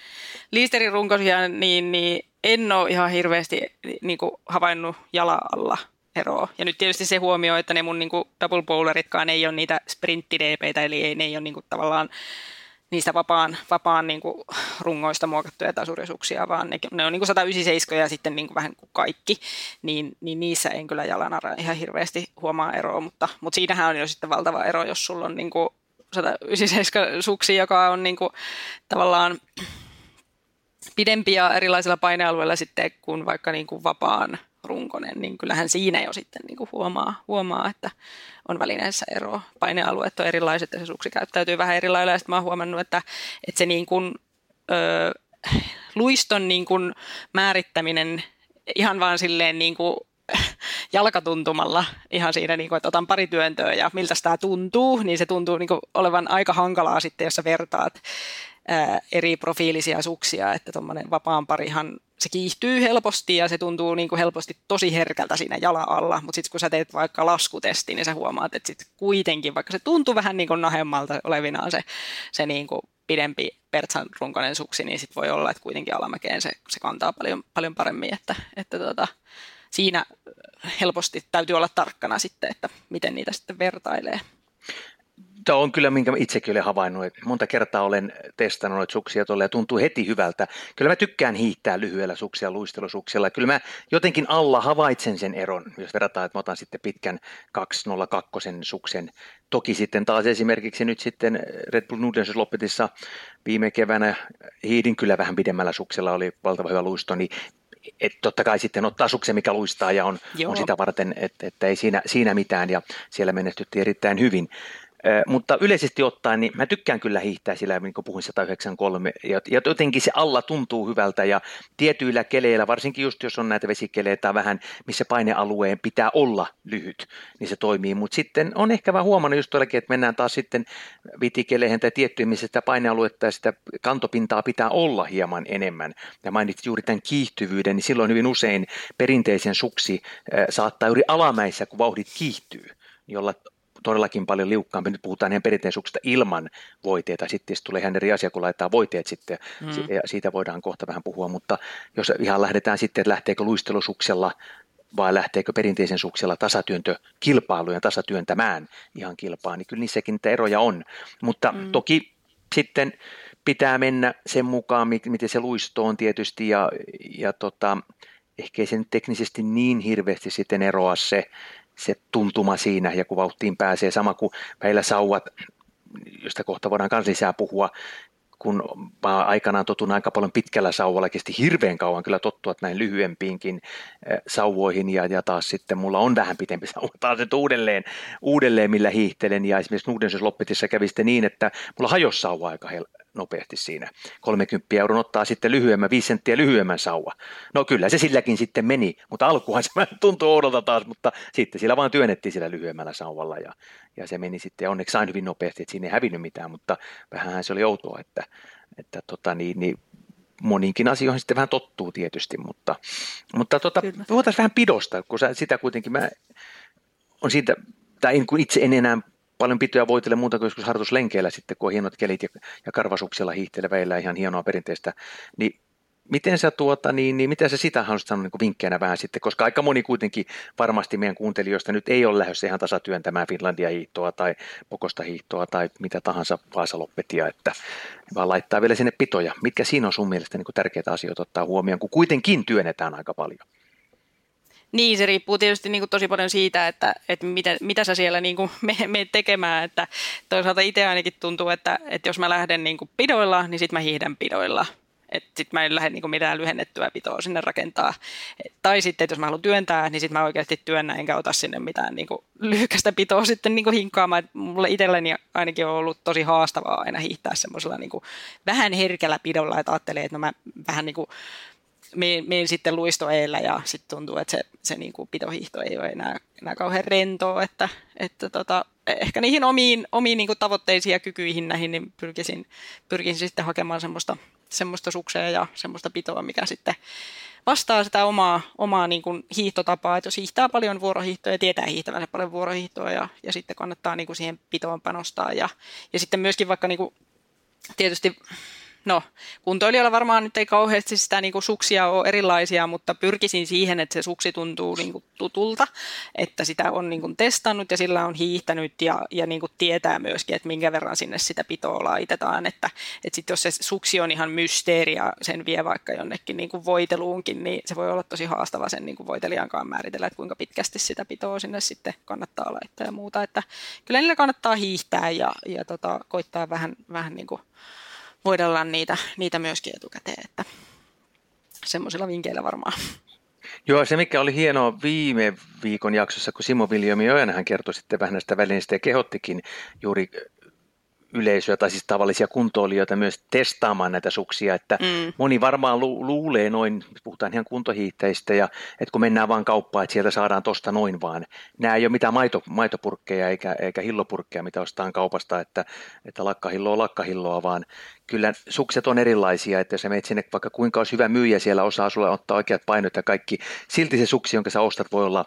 liisterirunkoisia, niin, niin en ole ihan hirveästi niin kuin havainnut jala alla eroa. Ja nyt tietysti se huomio, että ne mun niin kuin double bowleritkaan ei ole niitä sprintti eli ei, ne ei ole niin kuin tavallaan niistä vapaan, vapaan niin kuin rungoista muokattuja tasurisuuksia, vaan ne, ne on niin kuin 197 ja sitten niin kuin vähän kuin kaikki, niin, niin niissä en kyllä jalanara ihan hirveästi huomaa eroa, mutta, mutta siinähän on jo sitten valtava ero, jos sulla on niin kuin 197 suksi, joka on niin kuin, tavallaan pidempiä erilaisilla painealueilla sitten kuin vaikka niin kuin vapaan runkonen, niin kyllähän siinä jo sitten niin kuin huomaa, huomaa, että on välineessä ero. Painealueet on erilaiset ja se suksi käyttäytyy vähän eri lailla. Sitten mä oon huomannut, että, että se niin kuin, ö, luiston niin kuin määrittäminen ihan vaan silleen niin kuin jalkatuntumalla ihan siinä, niin kuin, että otan pari työntöä ja miltä tämä tuntuu, niin se tuntuu niin kuin olevan aika hankalaa sitten, jos sä vertaat ää, eri profiilisia suksia, että tuommoinen vapaan parihan se kiihtyy helposti ja se tuntuu niin kuin helposti tosi herkältä siinä jalan alla, mutta sitten kun sä teet vaikka laskutesti, niin sä huomaat, että sitten kuitenkin, vaikka se tuntuu vähän niin kuin nahemmalta olevinaan se, se niin kuin pidempi Pertsan runkoinen suksi, niin sitten voi olla, että kuitenkin alamäkeen se, se kantaa paljon, paljon paremmin, että, että tota, siinä helposti täytyy olla tarkkana sitten, että miten niitä sitten vertailee. Tämä on kyllä, minkä itsekin olen havainnut, että monta kertaa olen testannut noita suksia tuolla ja tuntuu heti hyvältä. Kyllä mä tykkään hiihtää lyhyellä suksia, luistelusuksilla. Kyllä mä jotenkin alla havaitsen sen eron, jos verrataan, että mä otan sitten pitkän 202 suksen. Toki sitten taas esimerkiksi nyt sitten Red Bull Nudens Loppetissa viime keväänä hiidin kyllä vähän pidemmällä suksella, oli valtava hyvä luisto, niin että totta kai sitten ottaa suksen, mikä luistaa ja on, on sitä varten, että, että ei siinä, siinä mitään ja siellä menestyttiin erittäin hyvin. Mutta yleisesti ottaen, niin mä tykkään kyllä hiihtää sillä, niin kuin puhuin 193, ja, jotenkin se alla tuntuu hyvältä, ja tietyillä keleillä, varsinkin just jos on näitä vesikeleitä vähän, missä painealueen pitää olla lyhyt, niin se toimii, mutta sitten on ehkä vähän huomannut just tuollakin, että mennään taas sitten vitikeleihin tai tiettyihin, missä sitä painealuetta ja sitä kantopintaa pitää olla hieman enemmän, ja mainitsit juuri tämän kiihtyvyyden, niin silloin hyvin usein perinteisen suksi saattaa juuri alamäissä, kun vauhdit kiihtyy, jolla todellakin paljon liukkaampi. Nyt puhutaan ihan perinteisyyksistä ilman voiteita. Sitten tulee ihan eri asia, kun laittaa voiteet sitten, mm. ja siitä voidaan kohta vähän puhua. Mutta jos ihan lähdetään sitten, että lähteekö luistelusuksella vai lähteekö perinteisen suksella tasatyöntökilpailujen tasatyöntämään ihan kilpaa, niin kyllä niissäkin niitä eroja on. Mutta mm. toki sitten pitää mennä sen mukaan, miten se luisto on tietysti, ja, ja tota, ehkä ei se nyt teknisesti niin hirveästi sitten eroa se, se tuntuma siinä ja kun vauhtiin pääsee. Sama kuin meillä sauvat, josta kohta voidaan myös lisää puhua, kun mä aikanaan totun aika paljon pitkällä sauvalla, kesti hirveän kauan kyllä tottua näin lyhyempiinkin eh, sauvoihin ja, ja taas sitten mulla on vähän pitempi sauva taas nyt uudelleen, uudelleen millä hiihtelen ja esimerkiksi Nudensus Loppetissa kävi sitten niin, että mulla hajosi sauva aika hel- nopeasti siinä. 30 euron ottaa sitten lyhyemmän, 5 senttiä lyhyemmän sauva. No kyllä se silläkin sitten meni, mutta alkuhan se tuntuu oudolta taas, mutta sitten sillä vaan työnnettiin sillä lyhyemmällä sauvalla ja, ja se meni sitten onneksi sain hyvin nopeasti, että siinä ei hävinnyt mitään, mutta vähän se oli outoa, että, että tota niin, niin moniinkin asioihin sitten vähän tottuu tietysti, mutta, mutta tota, puhutaan vähän pidosta, kun sä, sitä kuitenkin mä on siitä, tai en, kun itse en enää paljon pitoja voitelle muuta kuin joskus harjoituslenkeillä sitten, kun on hienot kelit ja, ja karvasuksilla hiihteleväillä ihan hienoa perinteistä, niin miten sä, tuota, niin, niin miten sä sitä haluaisit sanoa niin vinkkeinä vähän sitten, koska aika moni kuitenkin varmasti meidän kuuntelijoista nyt ei ole lähdössä ihan tasatyöntämään Finlandia hiihtoa tai Pokosta hiihtoa tai mitä tahansa Vaasaloppetia, että vaan laittaa vielä sinne pitoja. Mitkä siinä on sun mielestä niin tärkeitä asioita ottaa huomioon, kun kuitenkin työnnetään aika paljon? Niin, se riippuu tietysti niin kuin tosi paljon siitä, että, että mitä, mitä sä siellä niin kuin menet tekemään. Että toisaalta itse ainakin tuntuu, että, että jos mä lähden niin kuin pidoilla, niin sitten mä hiihdän pidoilla. Sitten mä en lähde niin mitään lyhennettyä pitoa sinne rakentaa. Tai sitten, että jos mä haluan työntää, niin sitten mä oikeasti työnnän enkä ota sinne mitään niin lyhykästä pitoa sitten niin hinkkaamaan. Et mulle itselleni ainakin on ollut tosi haastavaa aina hiihtää semmoisella niin vähän herkällä pidolla, että ajattelee, että no mä vähän niin kuin menen, menen sitten luistoeellä ja sitten tuntuu, että se, se niin kuin pitohiihto ei ole enää, enää kauhean rentoa, että, että tota, ehkä niihin omiin, omiin niin kuin tavoitteisiin ja kykyihin näihin niin pyrkisin, pyrkisin sitten hakemaan semmoista, semmoista suksea ja semmoista pitoa, mikä sitten vastaa sitä omaa, omaa niin kuin hiihtotapaa, että jos hiihtää paljon vuorohiihtoa ja tietää hiihtävänsä paljon vuorohiihtoa ja, ja sitten kannattaa niin kuin siihen pitoon panostaa ja, ja sitten myöskin vaikka niin kuin, tietysti no kuntoilijoilla varmaan nyt ei kauheasti sitä niin kuin suksia ole erilaisia, mutta pyrkisin siihen, että se suksi tuntuu niin kuin tutulta, että sitä on niin kuin testannut ja sillä on hiihtänyt ja, ja niin kuin tietää myöskin, että minkä verran sinne sitä pitoa laitetaan, että, että sitten jos se suksi on ihan mysteeri ja sen vie vaikka jonnekin niin kuin voiteluunkin, niin se voi olla tosi haastava sen niin kuin voitelijankaan määritellä, että kuinka pitkästi sitä pitoa sinne sitten kannattaa laittaa ja muuta, että kyllä niillä kannattaa hiihtää ja, ja tota, koittaa vähän, vähän niin kuin voidella niitä, niitä myöskin etukäteen, että semmoisilla vinkkeillä varmaan. Joo, se mikä oli hienoa viime viikon jaksossa, kun Simo Viljomi Ojanhän kertoi sitten vähän näistä välineistä ja kehottikin juuri yleisöä tai siis tavallisia kuntoilijoita myös testaamaan näitä suksia, että mm. moni varmaan lu- luulee noin, puhutaan ihan kuntohiihteistä ja että kun mennään vaan kauppaan, että sieltä saadaan tosta noin vaan. Nämä ei ole mitään maito, maitopurkkeja eikä, eikä hillopurkkeja, mitä ostetaan kaupasta, että, että lakkahilloa lakkahilloa, vaan kyllä sukset on erilaisia, että jos sä menet sinne vaikka kuinka olisi hyvä myyjä siellä osaa sulle ottaa oikeat painot ja kaikki, silti se suksi, jonka sä ostat, voi olla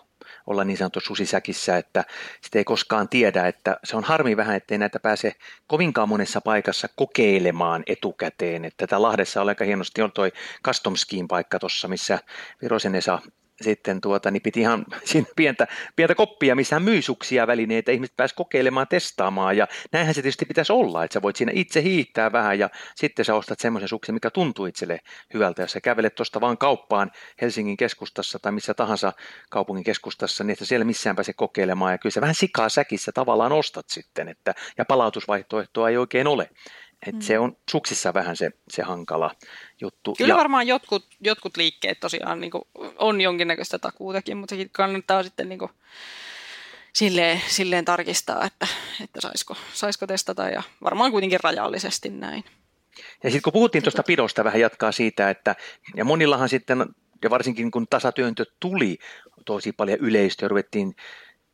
olla niin sanottu susisäkissä, että sitä ei koskaan tiedä, että se on harmi vähän, ettei näitä pääse kovinkaan monessa paikassa kokeilemaan etukäteen, että tämä Lahdessa on aika hienosti on toi Custom paikka tuossa, missä Virosen Esa sitten tuota, niin piti ihan siinä pientä, pientä koppia, missä hän myy suksia välineitä, ihmiset pääsi kokeilemaan, testaamaan. Ja näinhän se tietysti pitäisi olla, että sä voit siinä itse hiihtää vähän ja sitten sä ostat semmoisen suksen, mikä tuntuu itselle hyvältä, jos sä kävelet tuosta vaan kauppaan Helsingin keskustassa tai missä tahansa kaupungin keskustassa, niin että siellä missään pääse kokeilemaan. Ja kyllä sä vähän sikaa säkissä tavallaan ostat sitten, että, ja palautusvaihtoehtoa ei oikein ole Et mm. Se on suksissa vähän se, se hankala juttu. Kyllä ja, varmaan jotkut, jotkut liikkeet tosiaan niin on jonkinnäköistä takuutakin, mutta sekin kannattaa sitten niin kuin, silleen, silleen tarkistaa, että, että saisiko, saisiko testata ja varmaan kuitenkin rajallisesti näin. Ja sitten kun puhuttiin tuosta pidosta, vähän jatkaa siitä, että ja monillahan sitten, ja varsinkin kun tasatyöntö tuli tosi paljon yleistä ja ruvettiin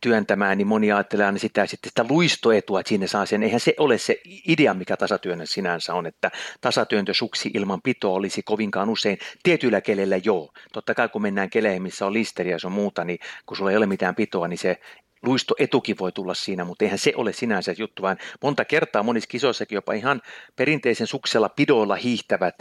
työntämään, niin moni ajattelee aina sitä, sitten sitä luistoetua, että siinä saa sen. Eihän se ole se idea, mikä tasatyönnön sinänsä on, että tasatyöntösuksi ilman pitoa olisi kovinkaan usein. Tietyillä keleillä joo. Totta kai kun mennään keleihin, missä on listeriä ja sun muuta, niin kun sulla ei ole mitään pitoa, niin se luistoetukin voi tulla siinä, mutta eihän se ole sinänsä juttu, vaan monta kertaa monissa kisoissakin jopa ihan perinteisen suksella pidoilla hiihtävät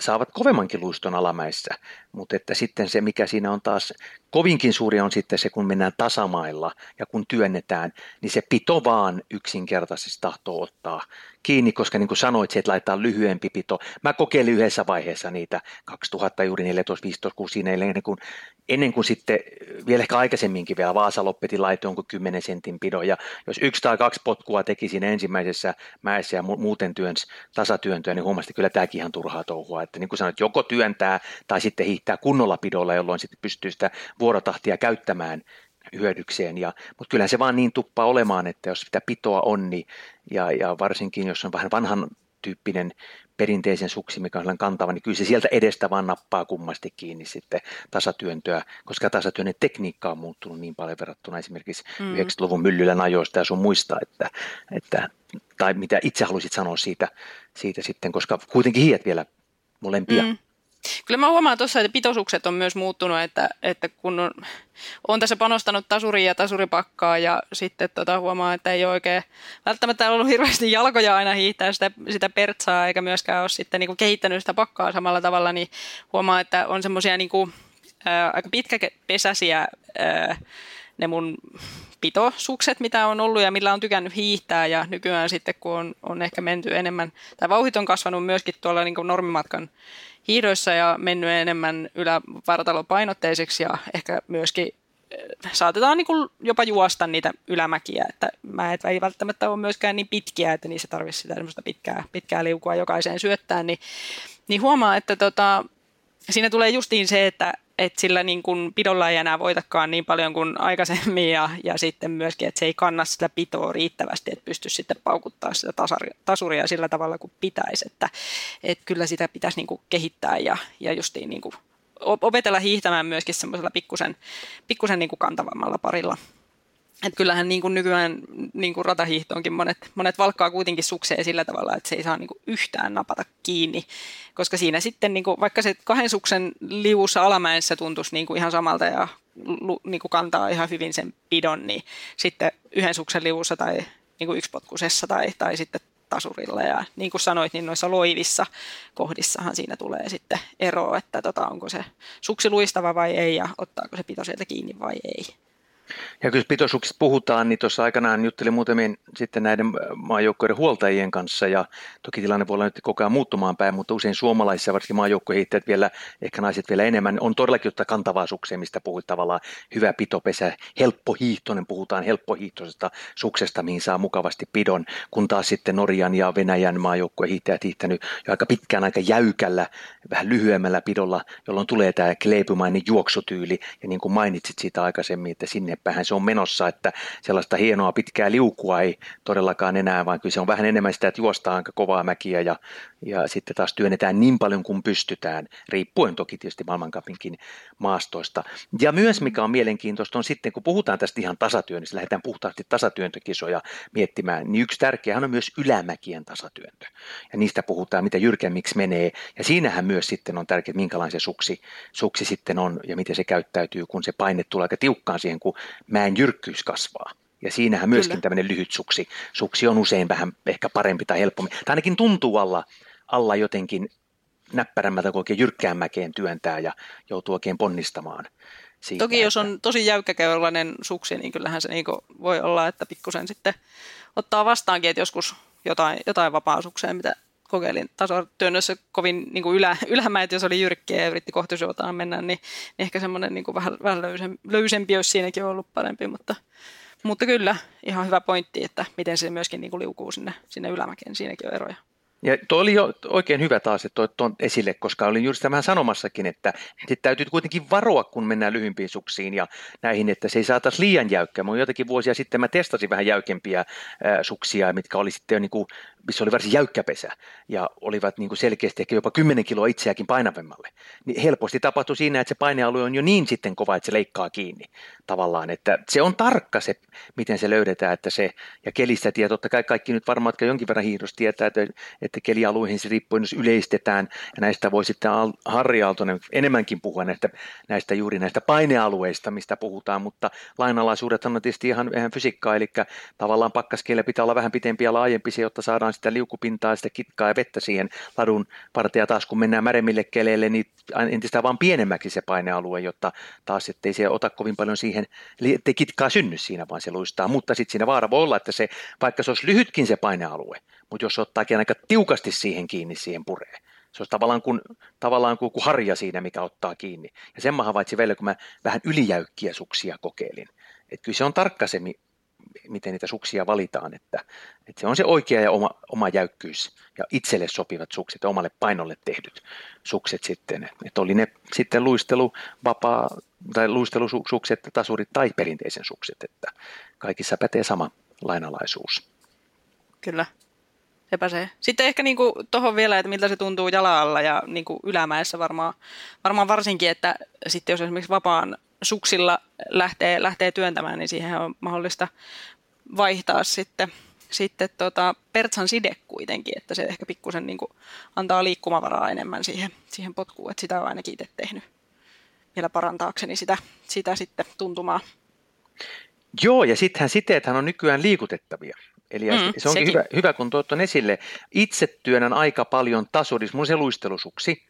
saavat kovemmankin luiston alamäissä, mutta että sitten se, mikä siinä on taas kovinkin suuri on sitten se, kun mennään tasamailla ja kun työnnetään, niin se pito vaan yksinkertaisesti tahtoo ottaa kiinni, koska niin kuin sanoit, että laitetaan lyhyempi pito. Mä kokeilin yhdessä vaiheessa niitä 2000 juuri 14, 15, 16, ennen kuin, ennen kuin sitten vielä ehkä aikaisemminkin vielä Vaasa lopetti laitoi jonkun 10 sentin pidon. Ja jos yksi tai kaksi potkua teki siinä ensimmäisessä mäessä ja muuten työns tasatyöntöä, niin huomasi, että kyllä tämäkin ihan turhaa touhua, että niin kuin sanoit, joko työntää tai sitten hiihtää kunnolla pidolla, jolloin sitten pystyy sitä vuorotahtia käyttämään hyödykseen. Ja, mutta kyllähän se vaan niin tuppaa olemaan, että jos sitä pitoa on, niin, ja, ja varsinkin jos on vähän vanhan tyyppinen perinteisen suksi, mikä on kantava, niin kyllä se sieltä edestä vaan nappaa kummasti kiinni sitten tasatyöntöä, koska tasatyönnen tekniikka on muuttunut niin paljon verrattuna esimerkiksi mm. 90-luvun myllylän ajoista ja sun muista, että, että, tai mitä itse haluaisit sanoa siitä, siitä sitten, koska kuitenkin hiet vielä molempia. Mm. Kyllä mä huomaan tuossa, että pitoisuukset on myös muuttunut, että, että kun on, on tässä panostanut tasuriin ja tasuripakkaa ja sitten tota, huomaa, että ei oikein välttämättä ollut hirveästi jalkoja aina hiihtää sitä, sitä pertsaa eikä myöskään ole sitten niin kuin kehittänyt sitä pakkaa samalla tavalla, niin huomaa, että on semmoisia niin kuin, aika pitkäpesäisiä ää, ne mun pitosukset, mitä on ollut ja millä on tykännyt hiihtää. Ja nykyään sitten kun on, on ehkä menty enemmän, tai vauhit on kasvanut myöskin tuolla niin normimatkan hiidoissa ja mennyt enemmän ylävartalopainotteiseksi ja ehkä myöskin eh, saatetaan niin kuin jopa juosta niitä ylämäkiä, että mäet ei välttämättä ole myöskään niin pitkiä, että niissä tarvitsisi sitä semmoista pitkää, pitkää liukua jokaiseen syöttään, niin, niin huomaa, että tota, siinä tulee justiin se, että että sillä niin kuin pidolla ei enää voitakaan niin paljon kuin aikaisemmin ja, ja sitten myöskin, että se ei kanna sitä pitoa riittävästi, että pystyisi sitten paukuttaa sitä tasaria, tasuria sillä tavalla kuin pitäisi, että, että kyllä sitä pitäisi niin kuin kehittää ja, ja justiin niin kuin opetella hiihtämään myöskin semmoisella pikkusen, pikkusen niin kuin kantavammalla parilla. Et kyllähän niin kuin nykyään niin kuin ratahiihtoonkin monet, monet valkkaa kuitenkin sukseen sillä tavalla, että se ei saa niin kuin yhtään napata kiinni, koska siinä sitten niin kuin, vaikka se kahden suksen liuussa alamäessä tuntuisi niin kuin ihan samalta ja niin kuin kantaa ihan hyvin sen pidon, niin sitten yhden suksen liuussa tai niin kuin yksipotkusessa tai, tai sitten tasurilla. Ja niin kuin sanoit, niin noissa loivissa kohdissahan siinä tulee sitten ero, että tota, onko se suksi luistava vai ei ja ottaako se pito sieltä kiinni vai ei. Ja kun pitoisuuksista puhutaan, niin tuossa aikanaan juttelin muutamien sitten näiden maajoukkojen huoltajien kanssa ja toki tilanne voi olla nyt koko ajan muuttumaan päin, mutta usein suomalaisissa, varsinkin maajoukkojen vielä, ehkä naiset vielä enemmän, on todellakin jotta kantavaa suksea, mistä puhuit tavallaan. Hyvä pitopesä, helppohiihtoinen, puhutaan helppohiihtoisesta suksesta, mihin saa mukavasti pidon, kun taas sitten Norjan ja Venäjän maajoukkojen hiihtäjät hiihtänyt jo aika pitkään aika jäykällä, vähän lyhyemmällä pidolla, jolloin tulee tämä kleipymainen juoksutyyli. Ja niin kuin mainitsit siitä aikaisemmin, että sinne päin se on menossa, että sellaista hienoa pitkää liukua ei todellakaan enää, vaan kyllä se on vähän enemmän sitä, että juostaan aika kovaa mäkiä ja, ja sitten taas työnnetään niin paljon kuin pystytään, riippuen toki tietysti maailmankapinkin maastoista. Ja myös mikä on mielenkiintoista on sitten, kun puhutaan tästä ihan tasatyönnöstä, lähdetään puhtaasti tasatyöntökisoja miettimään, niin yksi tärkeä on myös ylämäkien tasatyöntö. Ja niistä puhutaan, mitä jyrkemmiksi menee. Ja siinähän myös sitten on tärkeää, minkälainen se suksi, suksi sitten on ja miten se käyttäytyy, kun se paine tulee aika tiukkaan siihen, kun mäen jyrkkyys kasvaa. Ja siinähän myöskin Kyllä. tämmöinen lyhyt suksi. Suksi on usein vähän ehkä parempi tai helpompi. Tai ainakin tuntuu alla, alla jotenkin näppärämmältä, kun oikein jyrkkään mäkeen työntää ja joutuu oikein ponnistamaan. Siitä, Toki että... jos on tosi jäykkäkeulainen suksi, niin kyllähän se niin voi olla, että pikkusen sitten ottaa vastaankin, että joskus jotain, jotain vapaa-sukseen, mitä kokeilin tasotyönnössä kovin niin kuin ylä, ylämäet, jos oli jyrkkiä ja yritti kohti mennä, niin, niin ehkä semmoinen niin kuin vähän, vähän löysempi, löysempi olisi siinäkin ollut parempi, mutta, mutta kyllä ihan hyvä pointti, että miten se myöskin niin kuin liukuu sinne, sinne ylämäkeen, siinäkin on eroja. Ja tuo oli jo oikein hyvä taas, että toit tuon esille, koska olin juuri sitä vähän sanomassakin, että sit täytyy kuitenkin varoa, kun mennään lyhympiin suksiin ja näihin, että se ei saataisi liian jäykkä. Mä joitakin vuosia sitten mä testasin vähän jäykempiä ää, suksia, mitkä oli sitten jo niin kuin, missä oli varsin jäykkä pesä ja olivat niin kuin selkeästi ehkä jopa 10 kiloa itseäkin painavemmalle. Niin helposti tapahtui siinä, että se painealue on jo niin sitten kova, että se leikkaa kiinni tavallaan, että se on tarkka se, miten se löydetään, että se, ja kelistä tietää, totta kai kaikki nyt varmaan, jotka jonkin verran hiihdosta tietää, että että kelialueihin se riippuu, jos yleistetään, ja näistä voi sitten Harri Aaltonen enemmänkin puhua näistä, näistä juuri näistä painealueista, mistä puhutaan, mutta lainalaisuudet on tietysti ihan, ihan fysiikkaa, eli tavallaan pakkaskele pitää olla vähän pitempi ja laajempi se, jotta saadaan sitä liukupintaa, sitä kitkaa ja vettä siihen ladun partia taas, kun mennään märemmille keleille, niin entistä vaan pienemmäksi se painealue, jotta taas ettei se ota kovin paljon siihen, eli ettei kitkaa synny siinä, vaan se luistaa, mutta sitten siinä vaara voi olla, että se, vaikka se olisi lyhytkin se painealue, mutta jos ottaakin aika tiukasti siihen kiinni, siihen puree. Se olisi tavallaan kuin, tavallaan kuin harja siinä, mikä ottaa kiinni. Ja sen mä havaitsin vielä, kun mä vähän ylijäykkiä suksia kokeilin. Että kyllä se on tarkka se, miten niitä suksia valitaan, että, että se on se oikea ja oma, oma jäykkyys ja itselle sopivat sukset ja omalle painolle tehdyt sukset sitten. Että oli ne sitten luistelu, vapaa tai luistelusukset, tasurit tai perinteisen sukset, että kaikissa pätee sama lainalaisuus. Kyllä se Sitten ehkä niinku tuohon vielä, että miltä se tuntuu jalalla ja niinku ylämäessä varmaan, varmaan varsinkin, että sitten jos esimerkiksi vapaan suksilla lähtee, lähtee työntämään, niin siihen on mahdollista vaihtaa sitten, sitten tota pertsan side kuitenkin, että se ehkä pikkusen niinku antaa liikkumavaraa enemmän siihen, siihen potkuun, että sitä on ainakin itse tehnyt vielä parantaakseni sitä, sitä sitten tuntumaa. Joo, ja sittenhän siteethän on nykyään liikutettavia. Eli mm, se onkin hyvä, hyvä, kun tuot on esille. Itse työnnän aika paljon tasurissa, mun se luistelusuksi.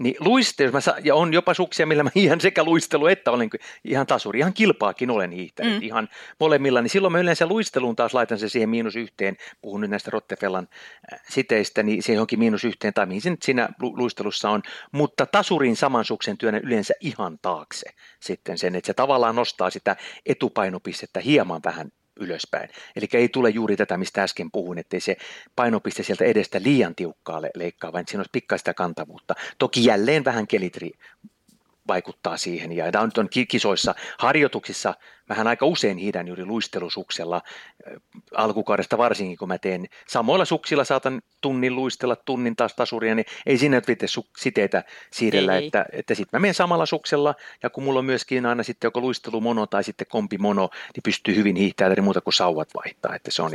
Niin luiste, jos mä sa- ja on jopa suksia, millä mä ihan sekä luistelu että olen ihan tasuri, ihan kilpaakin olen hiihtänyt mm. ihan molemmilla, niin silloin mä yleensä luisteluun taas laitan se siihen miinus yhteen, puhun nyt näistä Rottefellan äh, siteistä, niin se johonkin miinus yhteen tai mihin se nyt siinä luistelussa on, mutta tasurin saman suksen työnnän yleensä ihan taakse sitten sen, että se tavallaan nostaa sitä etupainopistettä hieman vähän ylöspäin. Eli ei tule juuri tätä, mistä äsken puhuin, ettei se painopiste sieltä edestä liian tiukkaa leikkaa, vaan siinä olisi pikkaista kantavuutta. Toki jälleen vähän kelitri vaikuttaa siihen. Ja tämä on kisoissa, harjoituksissa, mähän aika usein hiidän juuri luistelusuksella alkukaudesta varsinkin, kun mä teen samoilla suksilla saatan tunnin luistella, tunnin taas tasuria, niin ei sinne nyt siteitä siirrellä, ei. että, että sitten mä menen samalla suksella, ja kun mulla on myöskin aina sitten joko luistelumono tai sitten kompimono, niin pystyy hyvin hiihtämään eri muuta kuin sauvat vaihtaa, että se on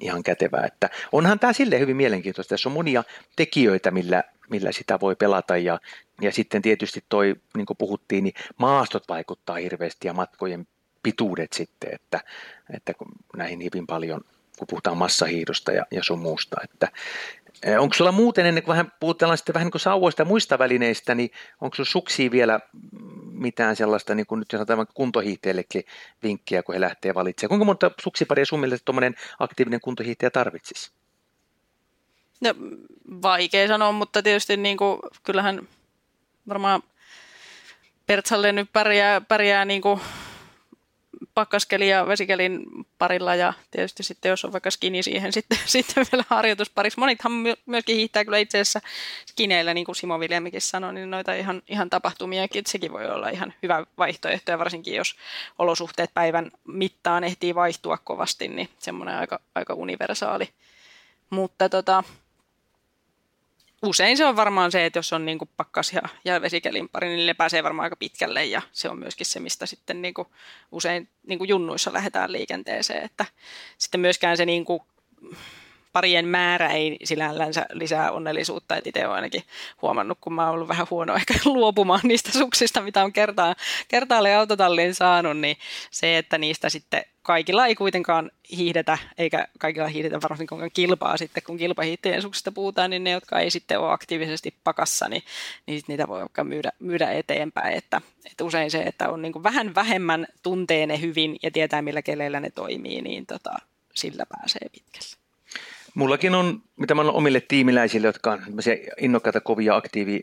ihan kätevää. Että onhan tämä sille hyvin mielenkiintoista, tässä on monia tekijöitä, millä, millä sitä voi pelata ja, ja sitten tietysti toi, niin kuin puhuttiin, niin maastot vaikuttaa hirveästi ja matkojen pituudet sitten, että, että näihin hyvin paljon, kun puhutaan massahiidosta ja, ja sun muusta, että e, Onko sulla muuten, ennen kuin vähän puhutellaan sitten vähän niin kuin sauvoista ja muista välineistä, niin onko sulla suksi vielä mitään sellaista, niin kuin nyt jos sanotaan kuntohiihtäjillekin vinkkiä, kun he lähtee valitsemaan? Kuinka monta suksiparia sun mielestä tuommoinen aktiivinen kuntohiihtäjä tarvitsisi? No, vaikea sanoa, mutta tietysti niin kuin, kyllähän varmaan Pertsalle nyt pärjää, pärjää niin kuin pakkaskelin ja vesikelin parilla ja tietysti sitten jos on vaikka skini siihen sitten, sitten vielä harjoituspariksi. Monithan myöskin hiihtää kyllä itse asiassa skineillä, niin kuin Simo Viljamikin sanoi, niin noita ihan, ihan tapahtumiakin, että sekin voi olla ihan hyvä vaihtoehto ja varsinkin jos olosuhteet päivän mittaan ehtii vaihtua kovasti, niin semmoinen aika, aika universaali. Mutta tota, usein se on varmaan se, että jos on niin kuin pakkas ja, ja vesikelin pari, niin ne pääsee varmaan aika pitkälle ja se on myöskin se, mistä sitten niin kuin usein niin kuin junnuissa lähdetään liikenteeseen, että sitten myöskään se niin kuin parien määrä ei silällänsä lisää onnellisuutta, että itse olen ainakin huomannut, kun mä oon ollut vähän huono ehkä luopumaan niistä suksista, mitä on kertaa, kertaalle autotalliin saanut, niin se, että niistä sitten kaikilla ei kuitenkaan hiihdetä, eikä kaikilla hiihdetä varsinkaan kilpaa sitten, kun kilpahiihteen suksista puhutaan, niin ne, jotka ei sitten ole aktiivisesti pakassa, niin, niin niitä voi vaikka myydä, myydä eteenpäin, että, että usein se, että on niin vähän vähemmän tuntee ne hyvin ja tietää millä keleillä ne toimii, niin tota, sillä pääsee pitkälle. Mullakin on, mitä mä olen omille tiimiläisille, jotka on innokkaita kovia aktiivi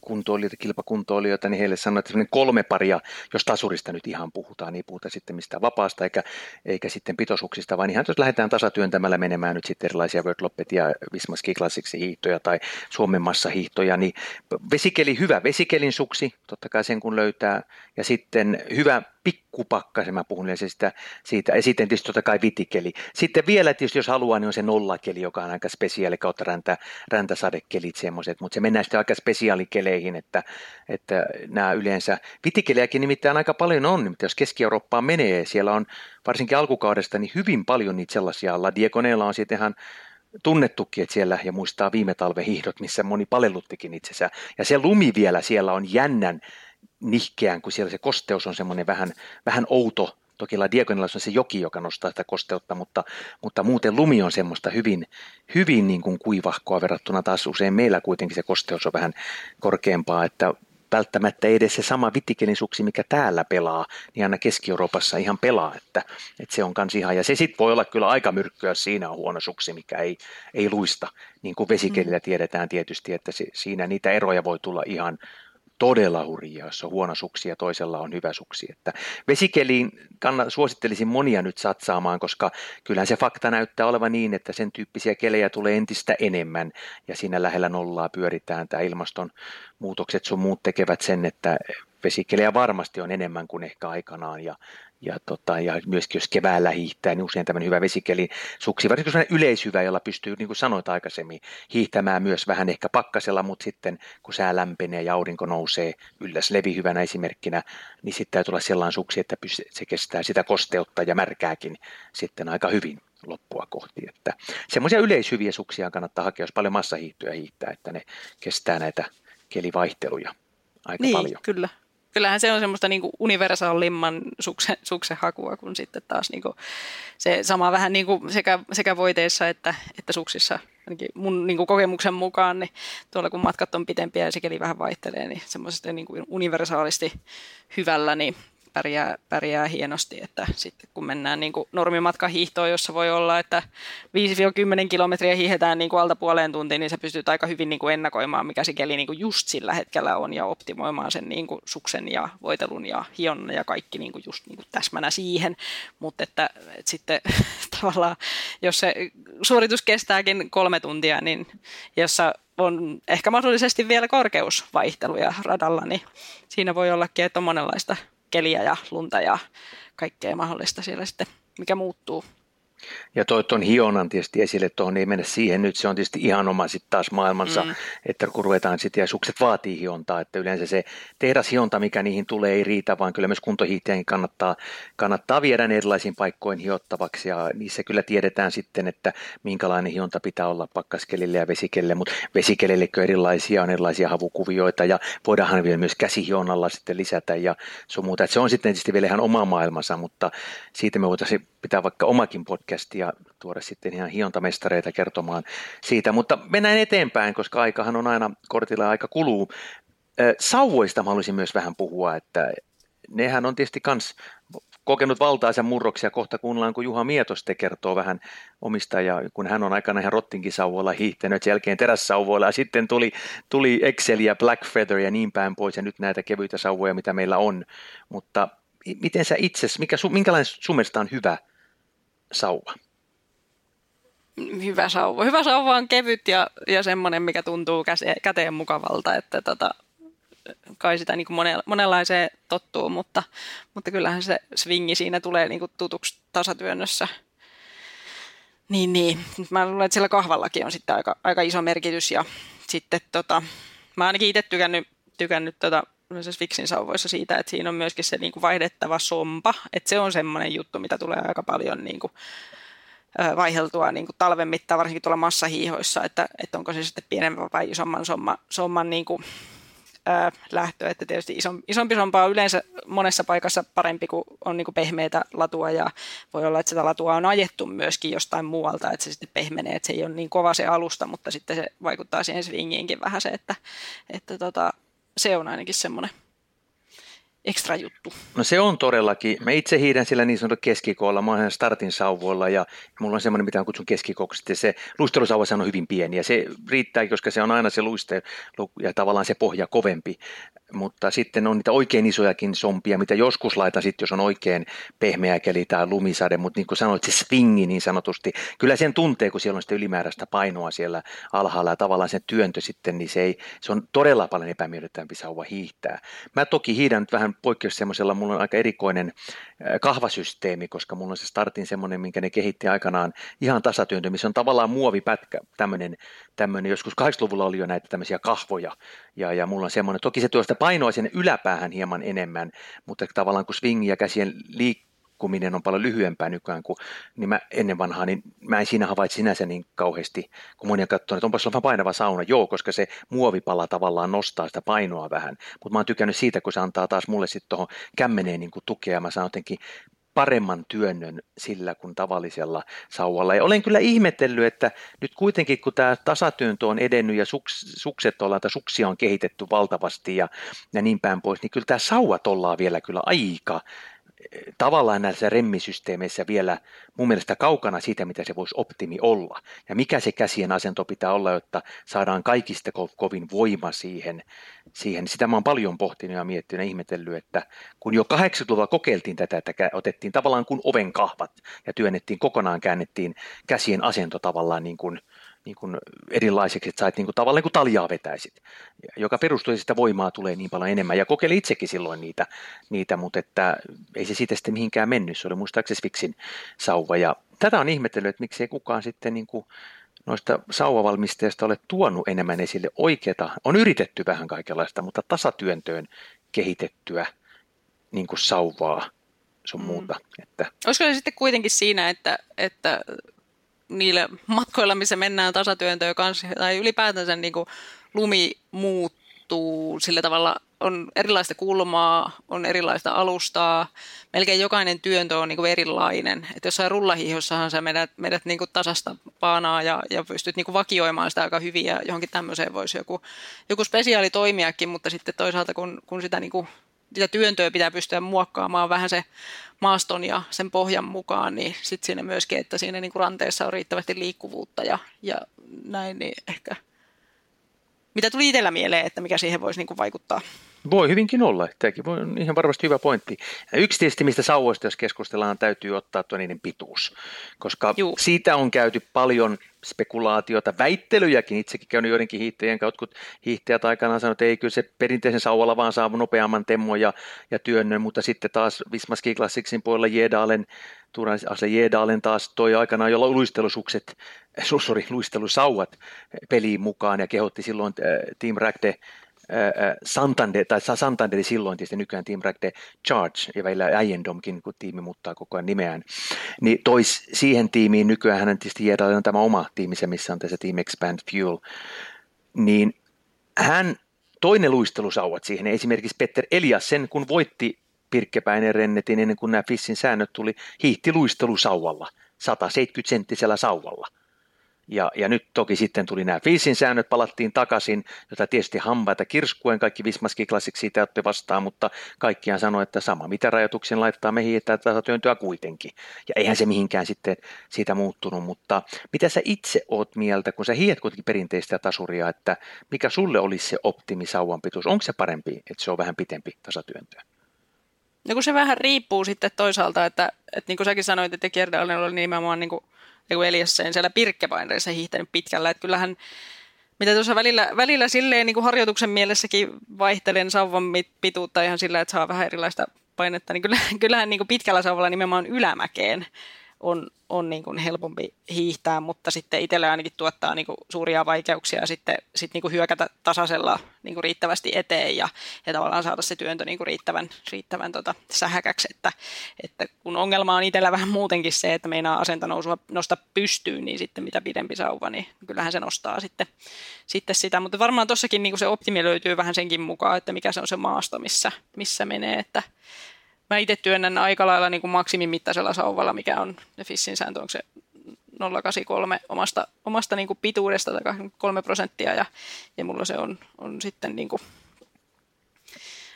kuntoilijoita, kilpakuntoilijoita, niin heille sanoin, että kolme paria, jos tasurista nyt ihan puhutaan, niin puhuta sitten mistään vapaasta eikä, eikä sitten pitoisuuksista, vaan ihan jos lähdetään tasatyöntämällä menemään nyt sitten erilaisia World Loppet ja Vismaski Classics hiihtoja tai Suomen massahiihtoja, niin vesikeli, hyvä vesikelin suksi, totta kai sen kun löytää, ja sitten hyvä pikkupakkasen, mä puhun siitä, siitä, ja sitten tietysti totta kai vitikeli. Sitten vielä tietysti, jos haluaa, niin on se nollakeli, joka on aika spesiaali kautta räntä, räntäsadekelit semmoiset, mutta se mennään sitten aika spesiaalikeleihin, että, että nämä yleensä, vitikeliäkin nimittäin aika paljon on, mutta jos Keski-Eurooppaan menee, siellä on varsinkin alkukaudesta niin hyvin paljon niitä sellaisia, La Diagoneella on sitten ihan tunnettukin, että siellä, ja muistaa viime talven hiihdot, missä moni palelluttikin itsensä, ja se lumi vielä siellä on jännän nihkeään, kun siellä se kosteus on semmoinen vähän, vähän outo. Toki La Diagonilla on se joki, joka nostaa sitä kosteutta, mutta, mutta muuten lumi on semmoista hyvin, hyvin niin kuin kuivahkoa verrattuna taas usein meillä kuitenkin se kosteus on vähän korkeampaa, että välttämättä ei edes se sama suksi, mikä täällä pelaa, niin aina Keski-Euroopassa ihan pelaa, että, että se on kans ihan, ja se sitten voi olla kyllä aika myrkkyä, siinä on huono suksi, mikä ei, ei luista, niin kuin vesikelillä tiedetään tietysti, että se, siinä niitä eroja voi tulla ihan todella hurjia, jos on huono suksi ja toisella on hyvä suksi. Että vesikeliin kannat, suosittelisin monia nyt satsaamaan, koska kyllähän se fakta näyttää olevan niin, että sen tyyppisiä kelejä tulee entistä enemmän ja siinä lähellä nollaa pyöritään. Tämä ilmastonmuutokset sun muut tekevät sen, että vesikelejä varmasti on enemmän kuin ehkä aikanaan ja, ja, tota, ja myöskin jos keväällä hiihtää, niin usein tämmöinen hyvä vesikeli suksi, varsinkin sellainen yleishyvä, jolla pystyy, niin kuin sanoit aikaisemmin, hiihtämään myös vähän ehkä pakkasella, mutta sitten kun sää lämpenee ja aurinko nousee ylläs levihyvänä esimerkkinä, niin sitten täytyy olla sellainen suksi, että se kestää sitä kosteutta ja märkääkin sitten aika hyvin loppua kohti. Että semmoisia yleishyviä suksia kannattaa hakea, jos paljon massahiihtoja hiihtää, että ne kestää näitä kelivaihteluja aika niin, paljon. kyllä kyllähän se on semmoista niin kuin universaalimman suksen, suksen hakua, kun sitten taas niin kuin se sama vähän niin kuin sekä, sekä voiteissa että, että suksissa, ainakin mun niin kuin kokemuksen mukaan, niin tuolla kun matkat on pitempiä ja sekeli vähän vaihtelee, niin semmoisesti niin kuin universaalisti hyvällä, niin pärjää, pärjää hienosti, että sitten kun mennään niin kuin normimatkahiihtoon, jossa voi olla, että 5-10 kilometriä hiihetään niin kuin alta puoleen tuntiin, niin sä pystyt aika hyvin niin kuin ennakoimaan, mikä se keli niin kuin just sillä hetkellä on ja optimoimaan sen niin kuin suksen ja voitelun ja hionnan ja kaikki niin kuin just niin kuin täsmänä siihen, mutta että, että sitten tavallaan, jos se suoritus kestääkin kolme tuntia, niin jossa on ehkä mahdollisesti vielä korkeusvaihteluja radalla, niin siinä voi ollakin, että on monenlaista keliä ja lunta ja kaikkea mahdollista siellä sitten, mikä muuttuu ja toi tuon hionan tietysti esille, tuohon ei mennä siihen nyt, se on tietysti ihan oma sitten taas maailmansa, mm. että kun ruvetaan sitten, ja sukset vaatii hiontaa, että yleensä se tehdashionta, mikä niihin tulee, ei riitä, vaan kyllä myös kuntohiihtäjien kannattaa, kannattaa viedä ne erilaisiin paikkoihin hiottavaksi, ja niissä kyllä tiedetään sitten, että minkälainen hionta pitää olla pakkaskelille ja vesikelle, mutta vesikelille erilaisia, on erilaisia havukuvioita, ja voidaanhan vielä myös käsihionalla sitten lisätä, ja sun muuta, että se on sitten tietysti vielä ihan oma maailmansa, mutta siitä me voitaisiin pitää vaikka omakin podcast ja tuoda sitten ihan hiontamestareita kertomaan siitä. Mutta mennään eteenpäin, koska aikahan on aina kortilla aika kuluu. Sauvoista mä haluaisin myös vähän puhua, että nehän on tietysti kans kokenut valtaisen murroksia kohta kuunnellaan, kun Juha Mietoste kertoo vähän omista, ja kun hän on aikana ihan rottinkin sauvoilla hiihtänyt, sen jälkeen terässauvoilla, ja sitten tuli, tuli Excel ja Black Feather ja niin päin pois, ja nyt näitä kevyitä sauvoja, mitä meillä on, mutta miten sä itse, mikä, minkälainen sun mielestä on hyvä sauva? Hyvä sauva. Hyvä sauva on kevyt ja, ja semmoinen, mikä tuntuu käse, käteen mukavalta, että tota, kai sitä niin kuin monenlaiseen tottuu, mutta, mutta kyllähän se swingi siinä tulee niin kuin tutuksi tasatyönnössä. Niin, niin. Mä luulen, että sillä kahvallakin on sitten aika, aika iso merkitys ja sitten tota, mä ainakin itse tykännyt, tykännyt tota, Fixin sauvoissa siitä, että siinä on myöskin se niin kuin vaihdettava sompa, että se on semmoinen juttu, mitä tulee aika paljon niin kuin, vaiheltua niin kuin talven mittaan, varsinkin tuolla massahiihoissa, että, että onko se sitten pienemmän vai isomman somma, somman niin kuin, ää, lähtö, että tietysti isompi, isompi sompa on yleensä monessa paikassa parempi kuin on niin kuin pehmeitä latua ja voi olla, että sitä latua on ajettu myöskin jostain muualta, että se sitten pehmenee, että se ei ole niin kova se alusta, mutta sitten se vaikuttaa siihen swingiinkin vähän se, että, että tota, se on ainakin semmoinen ekstra juttu. No se on todellakin. Mä itse hiidän sillä niin sanotulla keskikoolla. Mä olen startin sauvoilla ja mulla on semmoinen, mitä kutsun keskikooksi. Se luistelusauva on hyvin pieni ja se riittää, koska se on aina se luiste ja tavallaan se pohja kovempi. Mutta sitten on niitä oikein isojakin sompia, mitä joskus laitan sitten, jos on oikein pehmeä keli tai lumisade, mutta niin kuin sanoit, se swingi niin sanotusti, kyllä sen tuntee, kun siellä on sitä ylimääräistä painoa siellä alhaalla. Ja tavallaan se työntö sitten, niin se, ei, se on todella paljon epämiellyttävämpi sauva hiihtää. Mä toki hiidän nyt vähän poikkeus semmoisella, mulla on aika erikoinen kahvasysteemi, koska mulla on se startin semmoinen, minkä ne kehitti aikanaan ihan tasatyöntö, missä on tavallaan muovipätkä, tämmöinen, tämmöinen joskus 80-luvulla oli jo näitä tämmöisiä kahvoja, ja, ja mulla on semmoinen, toki se tuo sitä painoa sinne yläpäähän hieman enemmän, mutta tavallaan kun swingi ja käsien liik- liikkuminen on paljon lyhyempää nykyään kuin niin mä ennen vanhaa, niin mä en siinä havaitse sinänsä niin kauheasti, kun moni on katsonut, että onpas vähän painava sauna. Joo, koska se muovipala tavallaan nostaa sitä painoa vähän, mutta mä oon tykännyt siitä, kun se antaa taas mulle sitten tuohon kämmeneen niin kuin tukea, mä saan jotenkin paremman työnnön sillä kuin tavallisella sauvalla. Ja olen kyllä ihmetellyt, että nyt kuitenkin kun tämä tasatyöntö on edennyt ja suks, sukset ollaan, tai suksia on kehitetty valtavasti ja, ja niin päin pois, niin kyllä tämä sauvat ollaan vielä kyllä aika tavallaan näissä remmisysteemeissä vielä mun mielestä kaukana siitä, mitä se voisi optimi olla. Ja mikä se käsien asento pitää olla, jotta saadaan kaikista ko- kovin voima siihen, siihen. Sitä mä oon paljon pohtinut ja miettinyt ja ihmetellyt, että kun jo 80-luvulla kokeiltiin tätä, että otettiin tavallaan kuin oven kahvat ja työnnettiin kokonaan, käännettiin käsien asento tavallaan niin kuin – niin kuin erilaiseksi, että sait niin kuin, tavallaan niin kuin taljaa vetäisit, joka perustui, sitä voimaa tulee niin paljon enemmän. Ja kokeili itsekin silloin niitä, niitä mutta että ei se siitä sitten mihinkään mennyt. Se oli muistaakseni Swixin sauva. Ja tätä on ihmetellyt, että miksei kukaan sitten niin kuin noista sauvavalmistajista ole tuonut enemmän esille oikeata. On yritetty vähän kaikenlaista, mutta tasatyöntöön kehitettyä niin kuin sauvaa sun mm. muuta. Että. Olisiko se sitten kuitenkin siinä, että, että niille matkoilla, missä mennään tasatyöntöön kanssa, tai ylipäätänsä niin kuin lumi muuttuu sillä tavalla, on erilaista kulmaa, on erilaista alustaa, melkein jokainen työntö on niin kuin erilainen. Että jossain rullahiihossahan sä meidät, meidät niin kuin tasasta paanaa ja, ja pystyt niin kuin vakioimaan sitä aika hyvin ja johonkin tämmöiseen voisi joku, joku spesiaali toimiakin, mutta sitten toisaalta kun, kun sitä niin kuin sitä työntöä pitää pystyä muokkaamaan vähän se maaston ja sen pohjan mukaan, niin sitten siinä myöskin, että siinä niin kuin ranteessa on riittävästi liikkuvuutta ja, ja näin, niin ehkä mitä tuli itsellä mieleen, että mikä siihen voisi niin kuin vaikuttaa? Voi hyvinkin olla. Tämäkin voi ihan varmasti hyvä pointti. Yksi tietysti, mistä sauvoista, jos keskustellaan, täytyy ottaa tuo niiden pituus, koska Juu. siitä on käyty paljon spekulaatiota, väittelyjäkin. Itsekin käynyt joidenkin hiihtäjien kautta, kun hiihtäjät aikanaan sanoivat, että ei kyllä se perinteisen sauvalla vaan saa nopeamman temmon ja, ja työnnön, mutta sitten taas Vismaski Classicsin puolella Jedalen, Turan Asle Jedalen taas toi aikanaan jolla luistelusukset, sorry, luistelusauvat peliin mukaan ja kehotti silloin äh, Team Ragde Santander, tai Santander silloin tietysti nykyään Team Ragde Charge ja välillä Äijendomkin, kun tiimi muuttaa koko ajan nimeään, niin tois siihen tiimiin nykyään hän tietysti Jedal on tämä oma tiiminsä, missä on tässä Team Expand Fuel, niin hän toinen luistelusauvat siihen, esimerkiksi Petter Eliassen, kun voitti Pirkkepäinen rennetin ennen kuin nämä Fissin säännöt tuli, hiihti luistelusauvalla, 170-senttisellä sauvalla – ja, ja nyt toki sitten tuli nämä Filsin säännöt, palattiin takaisin, jota tietysti hampaita kirskuen kaikki Vismaski Classic siitä otti vastaan, mutta kaikkiaan sanoi, että sama mitä rajoituksen laittaa mehiin, että tätä työntöä kuitenkin. Ja eihän se mihinkään sitten siitä muuttunut, mutta mitä sä itse oot mieltä, kun sä hiet kuitenkin perinteistä tasuria, että mikä sulle olisi se optimisauvan pituus? Onko se parempi, että se on vähän pitempi tasatyöntöä? No kun se vähän riippuu sitten toisaalta, että, että niin kuin säkin sanoit, että Kierdaalen oli nimenomaan niin kuin kun Eliassen siellä Pirkkepaineissa hiihtänyt pitkällä. Että kyllähän, mitä tuossa välillä, välillä silleen niin kuin harjoituksen mielessäkin vaihtelen sauvan pituutta ihan sillä, että saa vähän erilaista painetta, niin kyllähän, kyllähän niin kuin pitkällä sauvalla nimenomaan ylämäkeen on, on niin kuin helpompi hiihtää, mutta sitten itselle ainakin tuottaa niin kuin suuria vaikeuksia sitten sit niin kuin hyökätä tasaisella niin kuin riittävästi eteen ja, ja tavallaan saada se työntö niin kuin riittävän, riittävän tota, sähäkäksi. Että, että kun ongelma on itsellä vähän muutenkin se, että meinaa asenta nousua, nosta pystyyn, niin sitten mitä pidempi sauva, niin kyllähän se nostaa sitten, sitten sitä. Mutta varmaan tuossakin niin se optimi löytyy vähän senkin mukaan, että mikä se on se maasto, missä, missä menee. Että, mä itse työnnän aika lailla niin kuin maksimimittaisella sauvalla, mikä on ne Fissin sääntö, onko se 0,83 omasta, omasta niin kuin pituudesta tai 3 prosenttia? Ja, ja mulla se on, on sitten niin kuin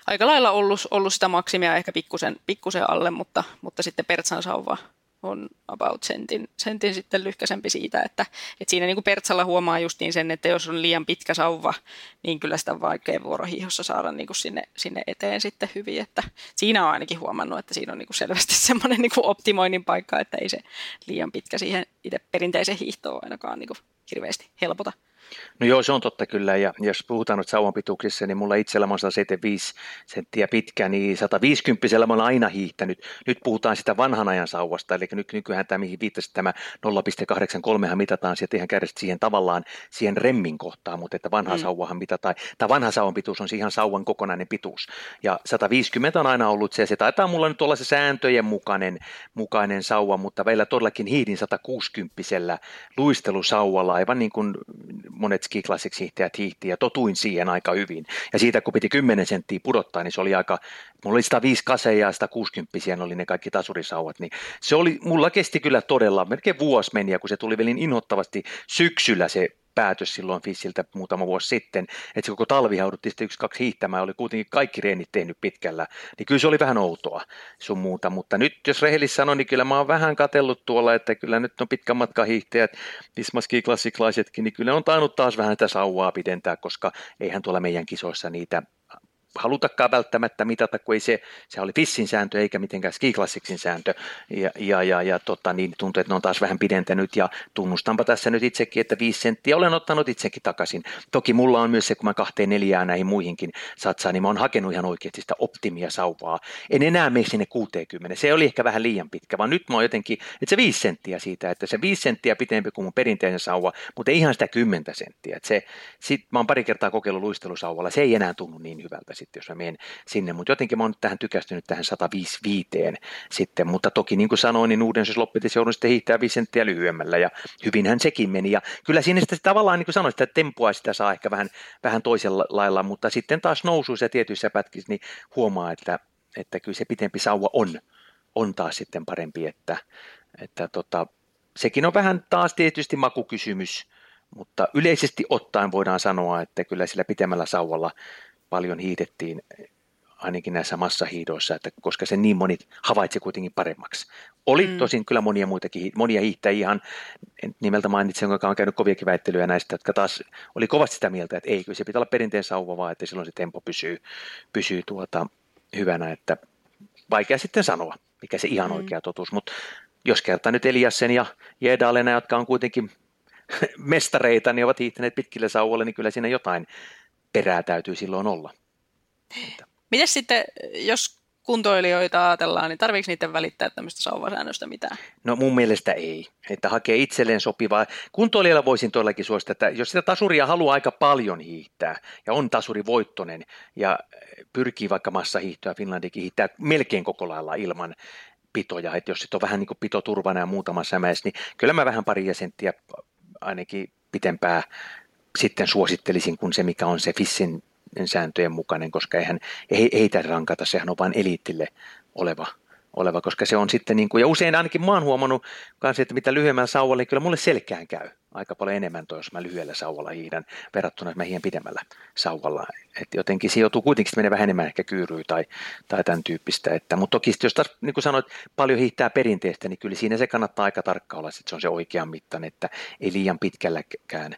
aika lailla ollut, ollut sitä maksimia ehkä pikkusen, pikkusen alle, mutta, mutta sitten Pertsan sauva on about sentin, sentin sitten lyhkäsempi siitä, että, että siinä niin kuin Pertsalla huomaa justiin sen, että jos on liian pitkä sauva, niin kyllä sitä on vaikea vuorohiihossa saada niin kuin sinne, sinne eteen sitten hyvin, että siinä on ainakin huomannut, että siinä on niin kuin selvästi semmoinen niin kuin optimoinnin paikka, että ei se liian pitkä siihen itse perinteisen hiihtoon ainakaan niin kuin hirveästi helpota. No joo, se on totta kyllä, ja jos puhutaan nyt sauvan pituuksissa, niin mulla itsellä on 175 senttiä pitkä, niin 150 mä olen aina hiihtänyt. Nyt puhutaan sitä vanhan ajan sauvasta, eli nyt nykyään tämä, mihin viittasit, tämä 0,83 mitataan sieltä ihan kädestä siihen tavallaan siihen remmin kohtaan, mutta että vanha mm. sauvahan mitataan, tai vanha sauvan pituus on ihan sauvan kokonainen pituus. Ja 150 on aina ollut se, se taitaa mulla nyt olla se sääntöjen mukainen, mukainen sauva, mutta vielä todellakin hiidin 160 luistelusauvalla, aivan niin kuin monet ski hiihtäjät hiihti ja totuin siihen aika hyvin. Ja siitä kun piti 10 senttiä pudottaa, niin se oli aika, mulla oli 105 kaseja ja 160 oli ne kaikki tasurisauvat, niin se oli, mulla kesti kyllä todella, melkein vuosi meni ja kun se tuli vielä niin inhottavasti syksyllä se päätös silloin Fissiltä muutama vuosi sitten, että se koko talvi hauduttiin sitten yksi kaksi hiihtämään, oli kuitenkin kaikki reenit tehnyt pitkällä, niin kyllä se oli vähän outoa sun muuta, mutta nyt jos rehellisesti sanon, niin kyllä mä oon vähän katellut tuolla, että kyllä nyt on pitkän matkan hiihtäjät, Vismaski klassiklaisetkin, niin kyllä on tainnut taas vähän tätä sauvaa pidentää, koska eihän tuolla meidän kisoissa niitä halutakaan välttämättä mitata, kun ei se, se oli Fissin sääntö eikä mitenkään skiklassiksin sääntö. Ja, ja, ja, ja tota, niin tuntuu, että ne on taas vähän pidentänyt ja tunnustanpa tässä nyt itsekin, että viisi senttiä olen ottanut itsekin takaisin. Toki mulla on myös se, kun mä kahteen neljään näihin muihinkin satsaan, niin mä oon hakenut ihan oikeasti sitä optimia sauvaa. En enää mene sinne 60. Se oli ehkä vähän liian pitkä, vaan nyt mä oon jotenkin, että se viisi senttiä siitä, että se viisi senttiä pitempi kuin mun perinteinen sauva, mutta ei ihan sitä kymmentä senttiä. Että se, sit mä oon pari kertaa kokeillut luistelusauvalla, se ei enää tunnu niin hyvältä sitten, jos mä menen sinne. Mutta jotenkin mä oon tähän tykästynyt tähän 155 sitten. Mutta toki niin kuin sanoin, niin Uudensys loppetissa joudun sitten hiihtää 5 senttiä lyhyemmällä ja hyvinhän sekin meni. Ja kyllä siinä sitten tavallaan niin kuin sanoin, että tempoa sitä saa ehkä vähän, vähän toisella lailla, mutta sitten taas nousuissa ja tietyissä pätkissä niin huomaa, että, että kyllä se pitempi sauva on, on taas sitten parempi, että, että tota, sekin on vähän taas tietysti makukysymys, mutta yleisesti ottaen voidaan sanoa, että kyllä sillä pitemmällä sauvalla paljon hiitettiin ainakin näissä massahiidoissa, että koska se niin moni havaitsi kuitenkin paremmaksi. Oli mm. tosin kyllä monia muitakin, monia hiihtäjiä ihan nimeltä mainitsen, joka on käynyt koviakin väittelyjä näistä, jotka taas oli kovasti sitä mieltä, että ei, kyllä se pitää olla perinteen sauva vaan, että silloin se tempo pysyy, pysyy tuota, hyvänä, että vaikea sitten sanoa, mikä se ihan mm. oikea totuus, mutta jos kertaa nyt Eliassen ja Jedalena, jotka on kuitenkin mestareita, niin ovat hiihtäneet pitkille sauvoille, niin kyllä siinä jotain perää täytyy silloin olla. Miten sitten, jos kuntoilijoita ajatellaan, niin tarviiko niiden välittää tämmöistä sauvasäännöstä mitään? No mun mielestä ei, että hakee itselleen sopivaa. Kuntoilijalla voisin todellakin suosittaa, että jos sitä tasuria haluaa aika paljon hiihtää ja on tasuri voittonen ja pyrkii vaikka massahiihtoa Finlandikin hiihtää melkein koko lailla ilman pitoja, että jos sitten on vähän niin kuin pitoturvana ja muutamassa mäessä, niin kyllä mä vähän pari senttiä ainakin pitempää sitten suosittelisin kuin se, mikä on se Fissin sääntöjen mukainen, koska eihän, ei, heitä rankata, sehän on vain eliittille oleva, oleva, koska se on sitten, niin kuin, ja usein ainakin mä oon huomannut kanssa, että mitä lyhyemmällä sauvalla, niin kyllä mulle selkään käy aika paljon enemmän toi, jos mä lyhyellä sauvalla hiidän verrattuna, että mä hiidän pidemmällä sauvalla. että jotenkin se joutuu kuitenkin menee vähän enemmän ehkä kyyryy tai, tai tämän tyyppistä. Että, mutta toki jos taas, niin kuin sanoit, paljon hiihtää perinteistä, niin kyllä siinä se kannattaa aika tarkka olla, että se on se oikean mittainen, että ei liian pitkälläkään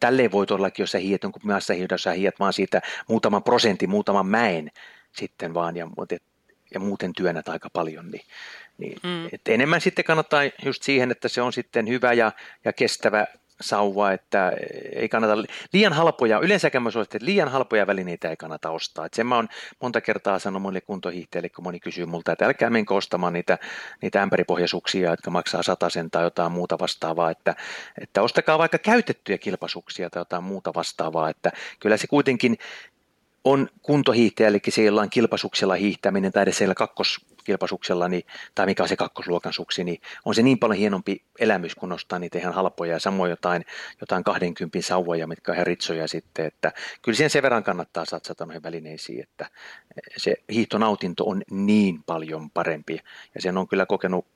tälleen voi todellakin, jos sä hiet jonkun maassa jos sä hiet vaan siitä muutaman prosentin, muutaman mäen sitten vaan ja, ja muuten työnnät aika paljon, niin, niin mm. et enemmän sitten kannattaa just siihen, että se on sitten hyvä ja, ja kestävä sauva, että ei kannata liian halpoja, yleensäkään mä suosittelen, että liian halpoja välineitä ei kannata ostaa. Et sen mä oon monta kertaa sanonut monille kuntohiihtäjille, kun moni kysyy multa, että älkää menkö ostamaan niitä, niitä ämpäripohjaisuksia, jotka maksaa sen tai jotain muuta vastaavaa, että, että ostakaa vaikka käytettyjä kilpasuksia tai jotain muuta vastaavaa, että kyllä se kuitenkin on kuntohiihtäjä, eli siellä on kilpasuksella hiihtäminen tai edes siellä kakkos, kilpasuksella, niin, tai mikä on se kakkosluokan suksi, niin on se niin paljon hienompi elämys, kun nostaa niitä ihan halpoja ja samoin jotain, jotain 20 sauvoja, mitkä on ihan ritsoja sitten, että kyllä siihen sen verran kannattaa satsata noihin välineisiin, että se hiihtonautinto on niin paljon parempi ja sen on kyllä kokenut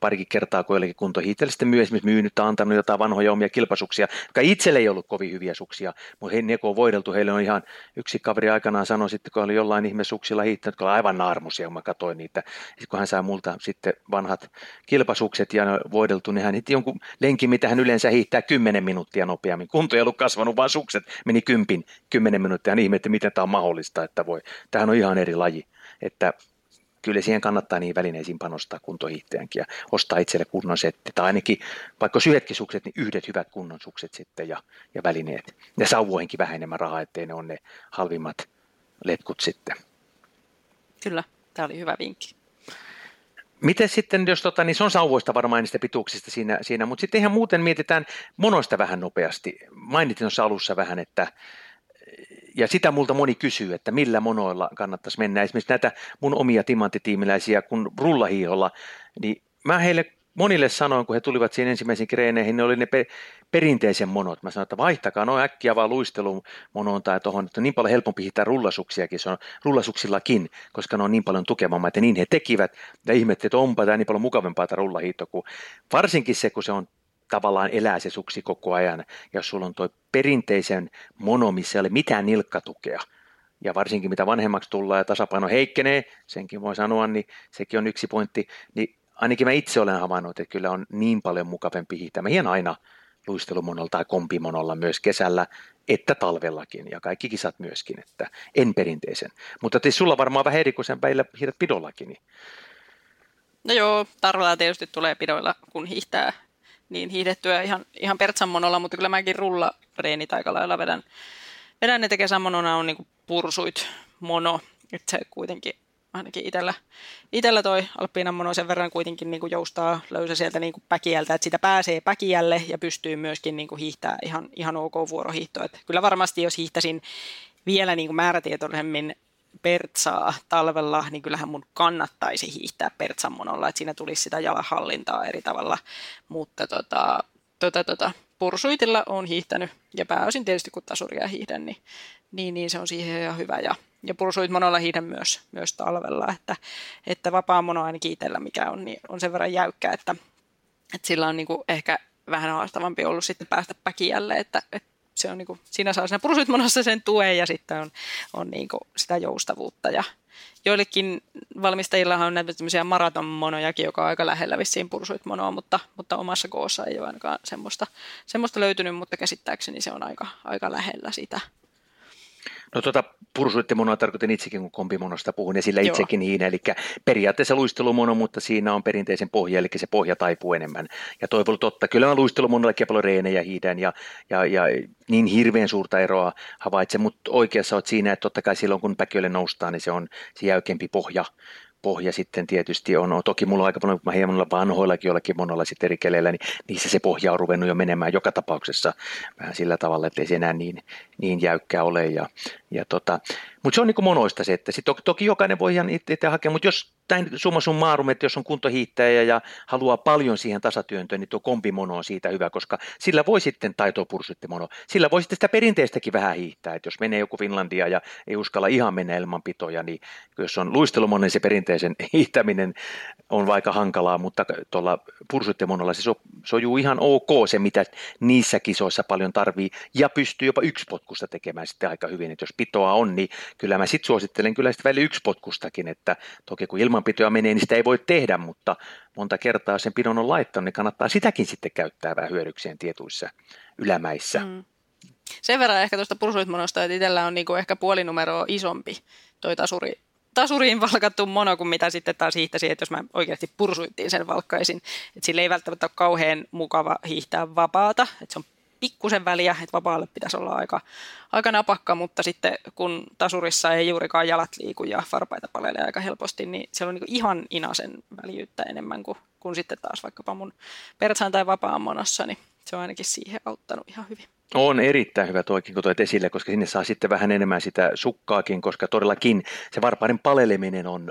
parikin kertaa, kun joillekin kuntohiihtäjille sitten myös myynyt tai antanut jotain vanhoja omia kilpasuksia, jotka itselle ei ollut kovin hyviä suksia, mutta he, ne kun on voideltu, heille on ihan yksi kaveri aikanaan sanoi sitten, kun oli jollain ihmesuksilla hiihtänyt, kun oli aivan naarmusia, kun mä katsoin niitä, sitten kun hän sai multa sitten vanhat kilpasukset ja voideltu, niin hän hitti jonkun lenkin, mitä hän yleensä hiihtää 10 minuuttia nopeammin. Kunto ei ollut kasvanut, vaan sukset meni kympin 10 minuuttia. Hän ihmetti, miten tämä on mahdollista, että voi. Tämähän on ihan eri laji. Että kyllä siihen kannattaa niin välineisiin panostaa kuntohiihtäjänkin ja ostaa itselle kunnon setti. Tai ainakin vaikka yhdetkin sukset, niin yhdet hyvät kunnon sukset sitten ja, ja välineet. Ja sauvoihinkin vähän enemmän rahaa, ettei ne ole ne halvimmat letkut sitten. Kyllä, tämä oli hyvä vinkki. Miten sitten, jos tota, niin se on sauvoista varmaan niistä pituuksista siinä, siinä mutta sitten ihan muuten mietitään monoista vähän nopeasti. Mainitin tuossa alussa vähän, että ja sitä multa moni kysyy, että millä monoilla kannattaisi mennä. Esimerkiksi näitä mun omia timanttitiimiläisiä, kun rullahiiholla, niin mä heille monille sanoin, kun he tulivat siihen ensimmäisiin kreeneihin, ne oli ne pe- perinteisen monot. Mä sanoin, että vaihtakaa noin äkkiä vaan luistelumonoon tai tuohon, että on niin paljon helpompi hittää rullasuksiakin, se on rullasuksillakin, koska ne on niin paljon tukevammat, että niin he tekivät, ja ihmettelivät, että onpa tämä niin paljon mukavampaa tämä rullahiitto, kun varsinkin se, kun se on tavallaan elää se suksi koko ajan, jos sulla on tuo perinteisen mono, missä ei ole mitään nilkkatukea, ja varsinkin mitä vanhemmaksi tullaan ja tasapaino heikkenee, senkin voi sanoa, niin sekin on yksi pointti, niin ainakin mä itse olen havainnut, että kyllä on niin paljon mukavampi hiihtää. Mä hien aina luistelumonolla tai kompimonolla myös kesällä, että talvellakin ja kaikki kisat myöskin, että en perinteisen. Mutta tietysti sulla varmaan vähän eri kuin sen päillä hiihdät pidollakin. Niin. No joo, tarvella tietysti tulee pidoilla, kun hiihtää niin hiihdettyä ihan, ihan Pertsan monolla, mutta kyllä mäkin rulla reenit aika lailla vedän. Vedän ne monona on niin pursuit mono, että se kuitenkin ainakin itellä, itellä toi Alppiinan mono sen verran kuitenkin niin kuin joustaa löysä sieltä niin kuin päkiältä, että sitä pääsee päkiälle ja pystyy myöskin niin kuin hiihtää ihan, ihan ok vuorohiihtoa. Että kyllä varmasti jos hiihtäisin vielä niin kuin määrätietoisemmin Pertsaa talvella, niin kyllähän mun kannattaisi hiihtää Pertsan monolla, että siinä tulisi sitä jalahallintaa eri tavalla, mutta tota, tota, tota, pursuitilla on hiihtänyt ja pääosin tietysti kun tasuria hiihdän, niin, niin, niin se on siihen ihan hyvä ja, ja pursuit monolla hiihdän myös, myös talvella, että, että vapaa mono ainakin itsellä mikä on, niin on sen verran jäykkä, että, että sillä on niin kuin ehkä vähän haastavampi ollut sitten päästä päkiälle, että, että se on niin kuin, siinä saa siinä pursuitmonossa sen tuen ja sitten on, on niin kuin sitä joustavuutta. Ja joillekin valmistajilla on näitä tämmöisiä maratonmonojakin, joka on aika lähellä vissiin pursuitmonoa, mutta, mutta omassa koossa ei ole ainakaan semmoista, semmoista löytynyt, mutta käsittääkseni se on aika, aika lähellä sitä. No tuota pursuittemonoa tarkoitin itsekin, kun kompimonosta puhun, ja sillä Joo. itsekin hiina, eli periaatteessa luistelumono, mutta siinä on perinteisen pohja, eli se pohja taipuu enemmän. Ja toi on totta, kyllä on luistelumonollakin paljon reenejä hiidän, ja, ja, ja niin hirveän suurta eroa havaitse, mutta oikeassa olet siinä, että totta kai silloin kun päkiölle noustaan, niin se on se jäykempi pohja, pohja sitten tietysti on. Toki mulla on aika paljon, mä hieman vanhoillakin jollakin monella sitten eri keleillä, niin niissä se pohja on ruvennut jo menemään joka tapauksessa vähän sillä tavalla, että ei se enää niin, niin jäykkää ole. Ja, ja tota, mutta se on niin monoista se, että sit toki, toki jokainen voi ihan itse hakea, mutta jos näin summa summarum, että jos on kuntohiittäjä ja haluaa paljon siihen tasatyöntöön, niin tuo kombimono on siitä hyvä, koska sillä voi sitten taitoa mono. Sillä voi sitten sitä perinteistäkin vähän hiihtää, että jos menee joku Finlandia ja ei uskalla ihan mennä ilman pitoja, niin jos on luistelumono, niin se perinteisen hiihtäminen on vaikka hankalaa, mutta tuolla pursuittemonolla se so, sojuu ihan ok se, mitä niissä kisoissa paljon tarvii, ja pystyy jopa yksi potkusta tekemään sitten aika hyvin, että jos pitoa on, niin kyllä mä sitten suosittelen kyllä välillä yksi potkustakin, että toki kun ilmanpitoa menee, niin sitä ei voi tehdä, mutta monta kertaa sen pidon on laittanut, niin kannattaa sitäkin sitten käyttää vähän hyödykseen tietyissä ylämäissä. Mm. Sen verran ehkä tuosta pursuitmonosta, että itsellä on niinku ehkä puolinumeroa isompi toi tasuri, tasuriin valkattu mono kuin mitä sitten taas hiihtäisi, että jos mä oikeasti pursuittiin sen valkkaisin. Että sillä ei välttämättä ole kauhean mukava hiihtää vapaata, että se on pikkusen väliä, että vapaalle pitäisi olla aika, aika napakka, mutta sitten kun tasurissa ei juurikaan jalat liiku ja farpaita palelee aika helposti, niin se on niin ihan inasen väljyyttä enemmän kuin, kuin sitten taas vaikkapa mun pertsaan tai vapaan monossa, niin se on ainakin siihen auttanut ihan hyvin. On erittäin hyvä toikin, kun toit esille, koska sinne saa sitten vähän enemmän sitä sukkaakin, koska todellakin se varpaiden paleleminen on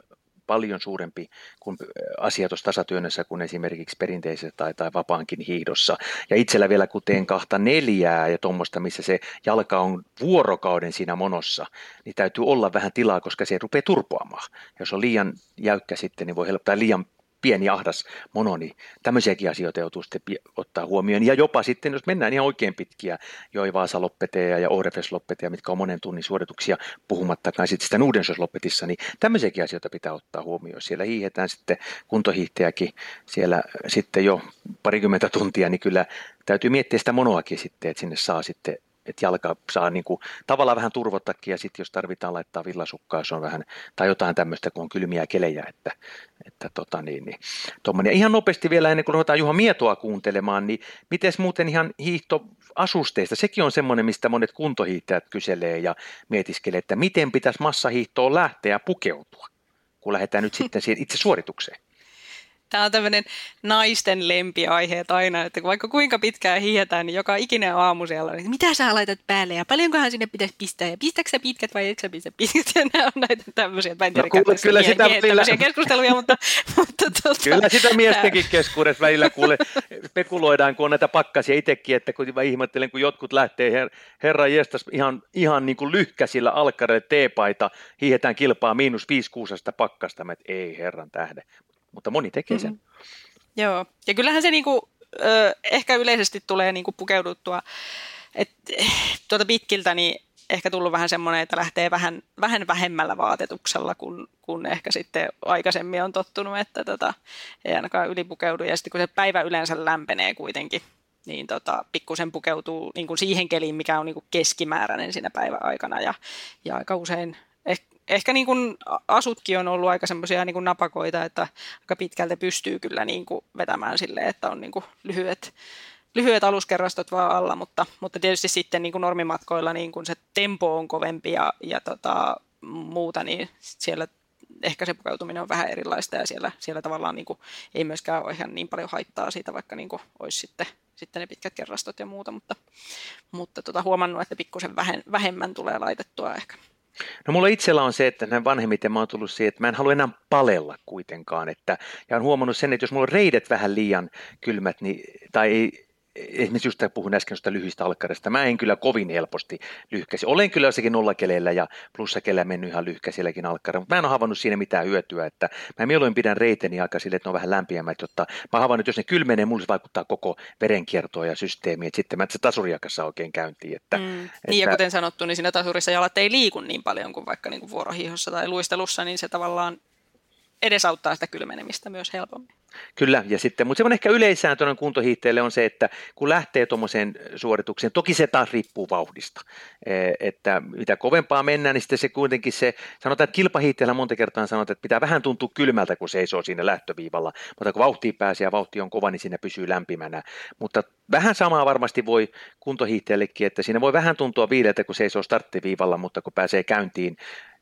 paljon suurempi kuin asia tuossa tasatyönnössä kuin esimerkiksi perinteisessä tai, tai vapaankin hiihdossa. Ja itsellä vielä kun teen kahta neljää ja tuommoista, missä se jalka on vuorokauden siinä monossa, niin täytyy olla vähän tilaa, koska se rupeaa turpoamaan. Jos on liian jäykkä sitten, niin voi helpottaa liian pieni ahdas mono, niin tämmöisiäkin asioita joutuu sitten ottaa huomioon. Ja jopa sitten, jos mennään ihan oikein pitkiä, joi Vaasa loppeteja ja Orefes loppeteja, mitkä on monen tunnin suorituksia, puhumattakaan sitten sitä loppetissa, niin tämmöisiäkin asioita pitää ottaa huomioon. Siellä hiihetään sitten kuntohiihtäjäkin siellä sitten jo parikymmentä tuntia, niin kyllä täytyy miettiä sitä monoakin sitten, että sinne saa sitten että jalka saa niin kuin, tavallaan vähän turvottakin ja sitten jos tarvitaan laittaa villasukkaa, se on vähän, tai jotain tämmöistä, kun on kylmiä kelejä, että, että tota niin, niin tommonen. Ja ihan nopeasti vielä ennen kuin ruvetaan Juha Mietoa kuuntelemaan, niin miten muuten ihan hiihtoasusteista, sekin on semmoinen, mistä monet kuntohiihtäjät kyselee ja mietiskelee, että miten pitäisi massahiihtoon lähteä ja pukeutua, kun lähdetään nyt sitten siihen itse suoritukseen. Tämä on tämmöinen naisten lempiaiheet aina, että vaikka kuinka pitkään hiihetään, niin joka ikinen aamu siellä on, että mitä sä laitat päälle ja paljonkohan sinne pitäisi pistää ja pistätkö pitkät vai etkö pistä pitkät? Ja nämä on näitä tämmöisiä, mä en tiedä, no, kuule, kyllä sitä välillä... keskusteluja, mutta, mutta tuota, Kyllä sitä miestenkin keskuudessa välillä kuule spekuloidaan, kun on näitä pakkasia itsekin, että kun mä ihmettelen, kun jotkut lähtee her, herra jestas ihan, ihan niin kuin lyhkäsillä alkkareille teepaita, hiihetään kilpaa miinus 5 kuusasta pakkasta, että ei herran tähden mutta moni tekee sen. Mm-hmm. Joo, ja kyllähän se niinku, ö, ehkä yleisesti tulee niinku pukeuduttua, että tuota pitkiltä niin ehkä tullut vähän semmoinen, että lähtee vähän, vähän vähemmällä vaatetuksella, kun, kun ehkä sitten aikaisemmin on tottunut, että tota, ei ainakaan ylipukeudu. Ja sitten kun se päivä yleensä lämpenee kuitenkin, niin tota, pikkusen pukeutuu niin kuin siihen keliin, mikä on niin kuin keskimääräinen siinä päivän aikana. Ja, ja aika usein ehkä niin kuin asutkin on ollut aika semmoisia niin napakoita, että aika pitkältä pystyy kyllä niin kuin vetämään sille, että on niin kuin lyhyet, lyhyet aluskerrastot vaan alla, mutta, mutta tietysti sitten niin kuin normimatkoilla niin kuin se tempo on kovempi ja, ja tota, muuta, niin siellä ehkä se pukeutuminen on vähän erilaista ja siellä, siellä tavallaan niin kuin, ei myöskään ole ihan niin paljon haittaa siitä, vaikka niin kuin, olisi sitten, sitten ne pitkät kerrastot ja muuta, mutta, mutta tota, huomannut, että pikkusen vähemmän tulee laitettua ehkä. No mulla itsellä on se, että näin vanhemmiten mä oon tullut siihen, että mä en halua enää palella kuitenkaan. Että, ja on huomannut sen, että jos mulla on reidet vähän liian kylmät, niin, tai ei, esimerkiksi just puhun äsken sitä lyhyistä alkkarista, mä en kyllä kovin helposti lyhkäsi. Olen kyllä jossakin nollakeleillä ja plussakeleillä mennyt ihan lyhkäisilläkin alkkarilla, mutta mä en ole havainnut siinä mitään hyötyä, että mä mieluin pidän reiteni aika sille, että ne on vähän lämpimämmät, jotta mä havainnut, että jos ne kylmenee, mulle se vaikuttaa koko verenkiertoon ja systeemiin, että sitten mä se tasuriakassa oikein käyntiin. Että, mm. että, niin ja kuten sanottu, niin siinä tasurissa jalat ei liiku niin paljon kuin vaikka niin kuin vuorohiihossa tai luistelussa, niin se tavallaan edesauttaa sitä kylmenemistä myös helpommin. Kyllä, ja sitten, mutta semmoinen ehkä yleisääntöinen kuntohiihteelle on se, että kun lähtee tuommoiseen suoritukseen, toki se taas riippuu vauhdista, e, että mitä kovempaa mennään, niin sitten se kuitenkin se, sanotaan, että kilpahiihteellä monta kertaa sanotaan, että pitää vähän tuntua kylmältä, kun seisoo siinä lähtöviivalla, mutta kun vauhti pääsee ja vauhti on kova, niin siinä pysyy lämpimänä, mutta vähän samaa varmasti voi kuntohiihtäjällekin, että siinä voi vähän tuntua viideltä, kun seisoo starttiviivalla, mutta kun pääsee käyntiin,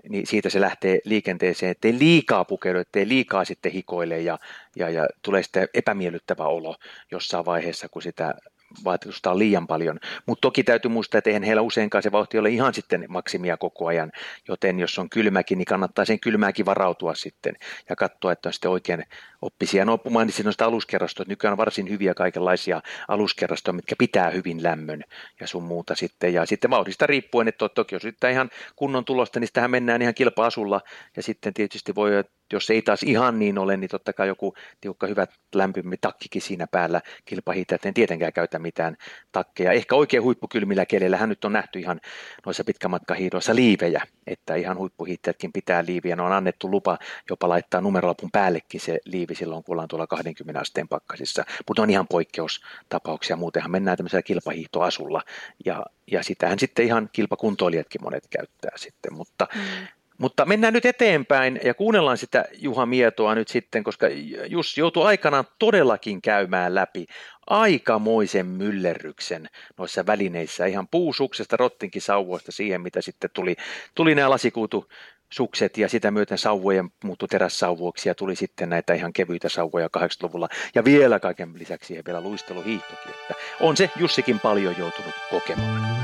niin siitä se lähtee liikenteeseen, ettei liikaa pukeudu, ettei liikaa sitten hikoile ja, ja, ja tulee sitten epämiellyttävä olo jossain vaiheessa, kun sitä vaatetusta on liian paljon. Mutta toki täytyy muistaa, että eihän heillä useinkaan se vauhti ole ihan sitten maksimia koko ajan, joten jos on kylmäkin, niin kannattaa sen kylmääkin varautua sitten ja katsoa, että on sitten oikein oppisia. No mainitsin noista aluskerrastoista, nykyään on varsin hyviä kaikenlaisia aluskerrastoja, mitkä pitää hyvin lämmön ja sun muuta sitten. Ja sitten vauhdista riippuen, että toki jos yrittää ihan kunnon tulosta, niin sitähän mennään ihan kilpa-asulla ja sitten tietysti voi jos ei taas ihan niin ole, niin totta kai joku tiukka hyvä lämpimä takkikin siinä päällä kilpahiihtäjät, en tietenkään käytä mitään takkeja. Ehkä oikein huippukylmillä keleillä hän nyt on nähty ihan noissa pitkämatkahiidoissa liivejä, että ihan huippuhiihtäjätkin pitää liiviä. Ne on annettu lupa jopa laittaa numerolapun päällekin se liivi silloin, kun ollaan tuolla 20 asteen pakkasissa, mutta on ihan poikkeustapauksia. Muutenhan mennään tämmöisellä kilpahiihtoasulla ja, ja sitähän sitten ihan kilpakuntoilijatkin monet käyttää sitten, mutta mm. Mutta mennään nyt eteenpäin ja kuunnellaan sitä Juha Mietoa nyt sitten, koska Jussi joutui aikanaan todellakin käymään läpi aikamoisen myllerryksen noissa välineissä, ihan puusuksesta, rottinkin sauvoista siihen, mitä sitten tuli, tuli nämä lasikuutu sukset ja sitä myöten sauvojen muuttu terässauvuoksi ja tuli sitten näitä ihan kevyitä sauvoja 80-luvulla ja vielä kaiken lisäksi siihen vielä luisteluhiihtokin, että on se Jussikin paljon joutunut kokemaan.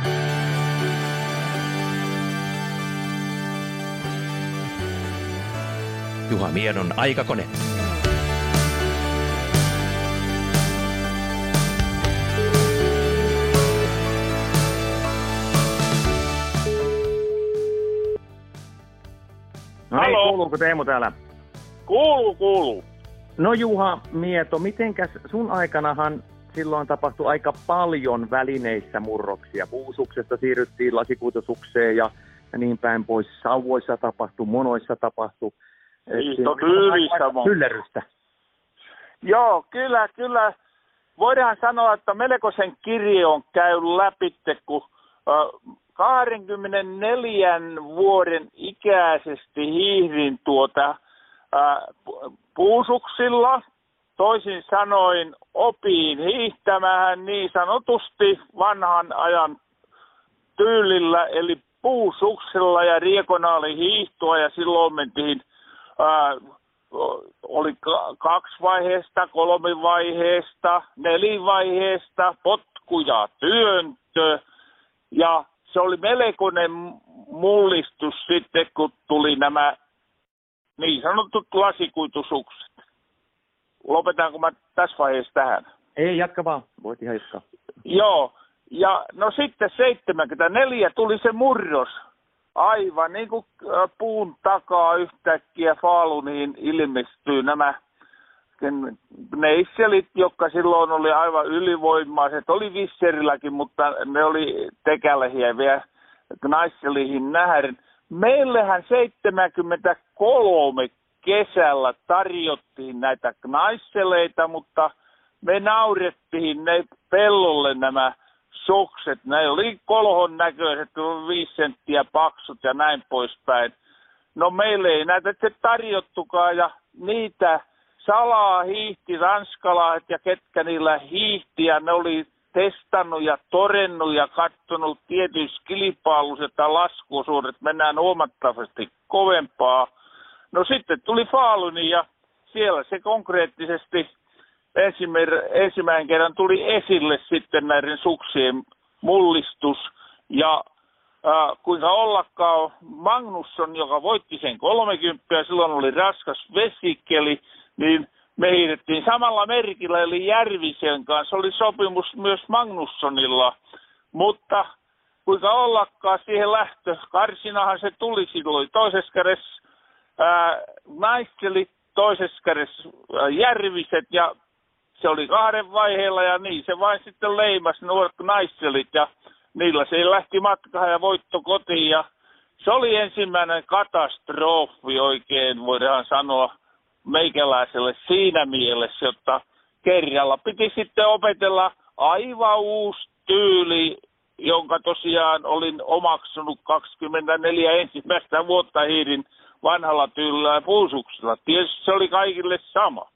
Juha Miedon aikakone. No niin, Halo. kuuluuko Teemu täällä? Kuuluu, kuuluu. No Juha Mieto, mitenkäs sun aikanahan silloin tapahtui aika paljon välineissä murroksia. Puusuksesta siirryttiin lasikuitusukseen ja, ja niin päin pois. Sauvoissa tapahtui, monoissa tapahtui. Aika monta. Hyllerrystä. Joo, kyllä, kyllä. Voidaan sanoa, että melkoisen kirjo on käynyt läpi, kun 24 vuoden ikäisesti hiihdin tuota pu- puusuksilla. Toisin sanoin opiin hiihtämään niin sanotusti vanhan ajan tyylillä, eli puusuksella ja riekonaalihiihtoa ja silloin mentiin ää, oli ka- kaksi vaiheesta, kolme vaiheesta, nelivaiheesta, potku ja työntö. Ja se oli melkoinen mullistus sitten, kun tuli nämä niin sanotut lasikuitusukset. Lopetanko mä tässä vaiheessa tähän? Ei, jatka vaan. Voit ihan jatkaa. Joo, ja no sitten 74 tuli se murros. Aivan niin kuin äh, puun takaa yhtäkkiä Faluniin ilmestyy nämä ken- neisselit, jotka silloin oli aivan ylivoimaiset. Oli Visserilläkin, mutta ne oli tekälehiä vielä naisselihin nähden. Meillähän 73 kesällä tarjottiin näitä naisseleita, mutta me naurettiin ne pellolle nämä sukset. Ne oli kolhon näköiset, viisi senttiä paksut ja näin poispäin. No meille ei näitä sitten tarjottukaan ja niitä salaa hiihti ranskalaiset ja ketkä niillä hiihti ja ne oli testannut ja torennut ja katsonut tietyissä kilpailuissa, että laskuosuudet mennään huomattavasti kovempaa. No sitten tuli Faaluni ja siellä se konkreettisesti ensimmäinen, kerran tuli esille sitten näiden suksien mullistus ja äh, kuinka ollakaan Magnusson, joka voitti sen 30 ja silloin oli raskas vesikeli, niin me hiihdettiin samalla merkillä eli Järvisen kanssa. Oli sopimus myös Magnussonilla, mutta kuinka ollakaan siihen lähtö. Karsinahan se tuli silloin toisessa kädessä naisteli, toisessa kädessä ää, Järviset ja se oli kahden vaiheella ja niin se vain sitten leimas nuoret naistelit ja niillä se lähti matkaan ja voitto kotiin ja se oli ensimmäinen katastrofi oikein voidaan sanoa meikäläiselle siinä mielessä, että kerralla piti sitten opetella aivan uusi tyyli, jonka tosiaan olin omaksunut 24 ensimmäistä vuotta hiirin vanhalla tyylillä ja puusuksella. Tietysti se oli kaikille sama.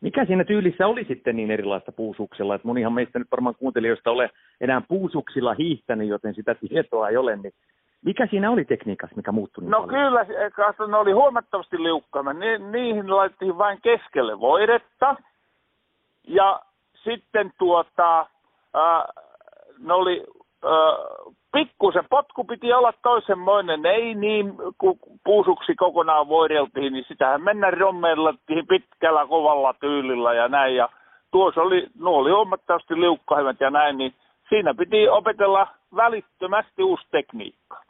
Mikä siinä tyylissä oli sitten niin erilaista puusuksella, että monihan meistä nyt varmaan kuuntelijoista ole enää puusuksilla hiihtänyt, joten sitä tietoa ei ole, niin mikä siinä oli tekniikassa, mikä muuttui niin No paljon? kyllä, katso, ne oli huomattavasti liukkaammat. Ni, niihin laitettiin vain keskelle voidetta. Ja sitten tuota, ää, ne oli, ää, pikkusen potku piti olla toisenmoinen, ei niin kun puusuksi kokonaan voideltiin, niin sitähän mennä rommellettiin pitkällä kovalla tyylillä ja näin. Ja tuossa oli, nuo oli huomattavasti liukkahimmat ja näin, niin siinä piti opetella välittömästi uusi tekniikka.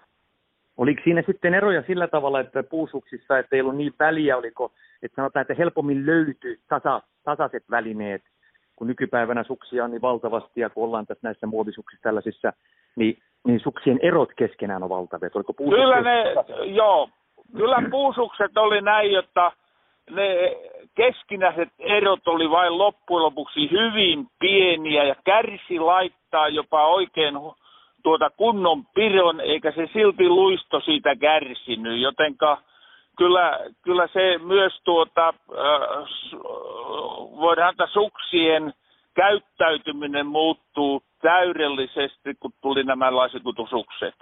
Oliko siinä sitten eroja sillä tavalla, että puusuksissa, että ei ollut niin väliä, oliko, että sanotaan, että helpommin löytyi tasa, tasaiset välineet, kun nykypäivänä suksia on niin valtavasti, ja kun ollaan tässä näissä muovisuksissa tällaisissa, niin, niin suksien erot keskenään on valtavia. Että Oliko Kyllä ne, joo, kyllä puusukset oli näin, jotta ne keskinäiset erot oli vain loppujen lopuksi hyvin pieniä ja kärsi laittaa jopa oikein hu- tuota kunnon piron, eikä se silti luisto siitä kärsinyt, jotenka kyllä, kyllä se myös tuota, äh, voidaan antaa suksien käyttäytyminen muuttuu täydellisesti, kun tuli nämä lasikutusukset.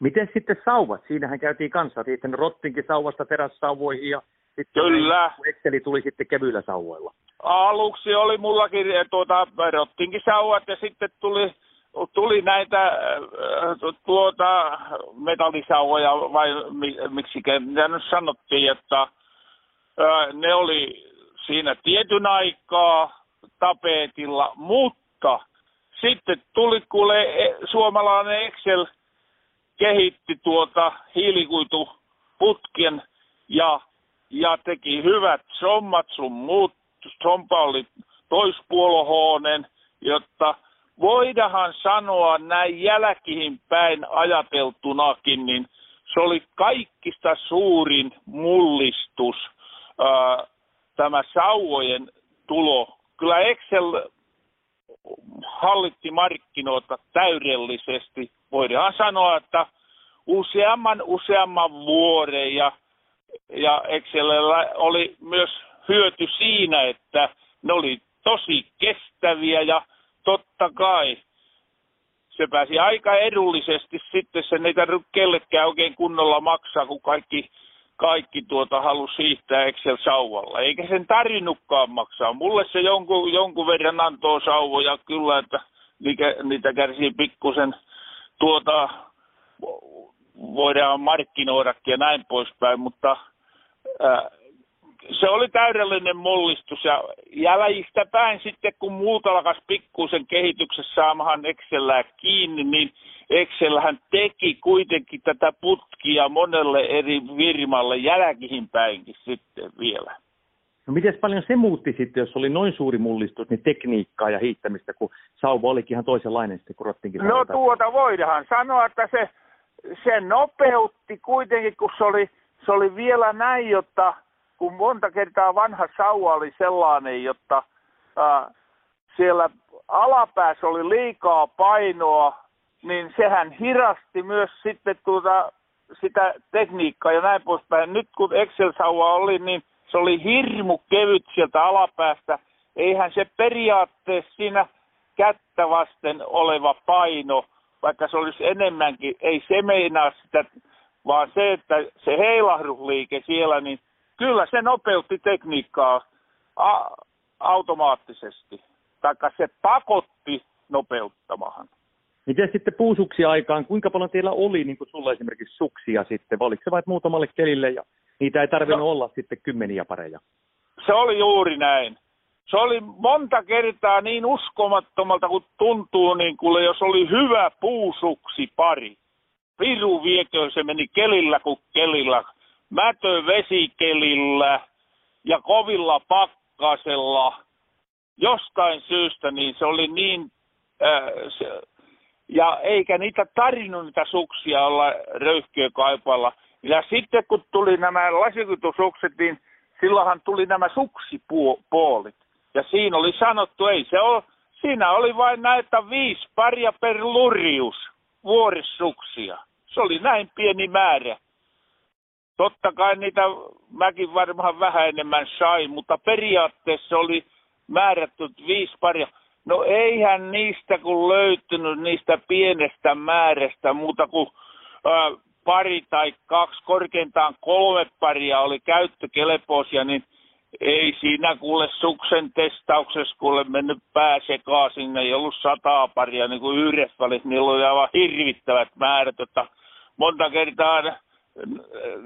Miten sitten sauvat? Siinähän käytiin kanssa. Sitten rottinkin sauvasta terässauvoihin ja sitten Kyllä. Exceli tuli sitten kevyillä sauvoilla. aluksi oli mullakin eh, tuota, rottinkin sauvat ja sitten tuli tuli näitä äh, tuota, metallisauvoja vai miksi mitä nyt sanottiin, että äh, ne oli siinä tietyn aikaa tapetilla, mutta sitten tuli kuule e, suomalainen Excel kehitti tuota hiilikuituputken ja, ja teki hyvät sommat sun muut. Sompa oli toispuolohoonen, jotta voidahan sanoa näin jälkihin päin ajateltunakin, niin se oli kaikista suurin mullistus ää, tämä sauvojen tulo. Kyllä Excel hallitti markkinoita täydellisesti. Voidaan sanoa, että useamman useamman vuoden ja, ja Excelillä oli myös hyöty siinä, että ne oli tosi kestäviä ja totta kai se pääsi aika edullisesti sitten, se ei tarvitse kellekään oikein kunnolla maksaa, kun kaikki, kaikki tuota halusi siirtää Excel-sauvalla. Eikä sen tarvinnutkaan maksaa. Mulle se jonkun, jonkun verran antoi sauvoja kyllä, että niitä, niitä kärsii pikkusen tuota, voidaan markkinoidakin ja näin poispäin, mutta ää, se oli täydellinen mullistus ja jäljistä päin sitten kun muut alkas pikkuisen kehityksessä saamahan Excelää kiinni, niin Excelhän teki kuitenkin tätä putkia monelle eri firmalle jälkihin päinkin sitten vielä. No miten paljon se muutti sitten, jos oli noin suuri mullistus, niin tekniikkaa ja hiittämistä, kun sauva olikin ihan toisenlainen sitten, kun Rottinkin No tuota voidaan sanoa, että se, se nopeutti kuitenkin, kun se oli, se oli vielä näin, jotta kun monta kertaa vanha sauva oli sellainen, jotta ää, siellä alapäässä oli liikaa painoa, niin sehän hirasti myös sitten tuota, sitä tekniikkaa ja näin poispäin. Nyt kun Excel-sauva oli, niin se oli hirmu kevyt sieltä alapäästä. Eihän se periaatteessa siinä kättä vasten oleva paino, vaikka se olisi enemmänkin, ei se meinaa sitä, vaan se, että se heilahdusliike siellä, niin kyllä se nopeutti tekniikkaa a- automaattisesti. Taikka se pakotti nopeuttamaan. Miten sitten puusuksia aikaan, kuinka paljon teillä oli niin kuin sulla esimerkiksi suksia sitten, vai oliko se vain muutamalle kelille ja niitä ei tarvinnut no, olla sitten kymmeniä pareja? Se oli juuri näin. Se oli monta kertaa niin uskomattomalta kuin tuntuu, niin kuin jos oli hyvä puusuksi pari. Viru viekö se meni kelillä kuin kelillä mätö vesikelillä ja kovilla pakkasella jostain syystä, niin se oli niin, ää, se, ja eikä niitä tarinnut niitä suksia olla röyhkiökaipalla. Ja sitten kun tuli nämä lasikutusukset, niin silloinhan tuli nämä suksipuolit. Ja siinä oli sanottu, ei se ole, siinä oli vain näitä viisi paria per lurius vuorissuksia. Se oli näin pieni määrä. Totta kai niitä mäkin varmaan vähän enemmän sain, mutta periaatteessa oli määrätty viisi paria. No eihän niistä kun löytynyt niistä pienestä määrästä muuta kuin ää, pari tai kaksi, korkeintaan kolme paria oli käyttökelpoisia, niin ei siinä kuule suksen testauksessa kuule mennyt pää sekaisin, ei ollut sataa paria niin kuin yhdessä välissä, niillä oli aivan hirvittävät määrät, että monta kertaa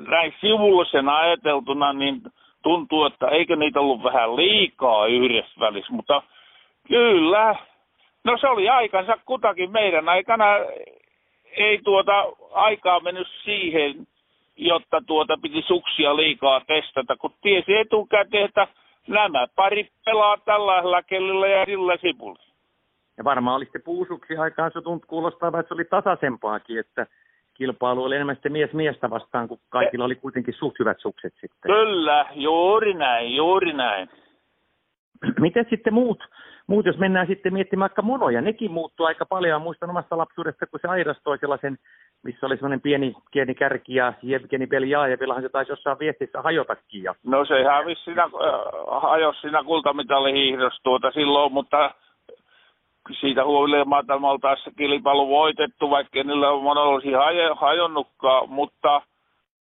näin sivullisena ajateltuna, niin tuntuu, että eikö niitä ollut vähän liikaa yhdessä välissä, mutta kyllä, no se oli aikansa kutakin meidän aikana, ei tuota aikaa mennyt siihen, jotta tuota piti suksia liikaa testata, kun tiesi etukäteen, että nämä pari pelaa tällä kellillä ja sillä sipulla. Ja varmaan oli sitten puusuksi aikaan, se tuntuu kuulostaa, että se oli tasaisempaakin, että kilpailu oli enemmän sitten mies miestä vastaan, kun kaikilla oli kuitenkin suht hyvät sukset sitten. Kyllä, juuri näin, juuri näin. Miten sitten muut, muut, jos mennään sitten miettimään vaikka monoja, nekin muuttuu aika paljon. Muistan omasta lapsuudesta, kun se Airas toi sellaisen, missä oli sellainen pieni, pieni kärki ja Jevgeni Beljaa, ja se taisi jossain viestissä hajotakin. Ja... No se hävisi siinä, äh, hajosi siinä kultamitalihiihdossa tuota silloin, mutta siitä huolimatta me oltaisiin kilpailu voitettu, vaikka niillä on olisi hajonnutkaan, mutta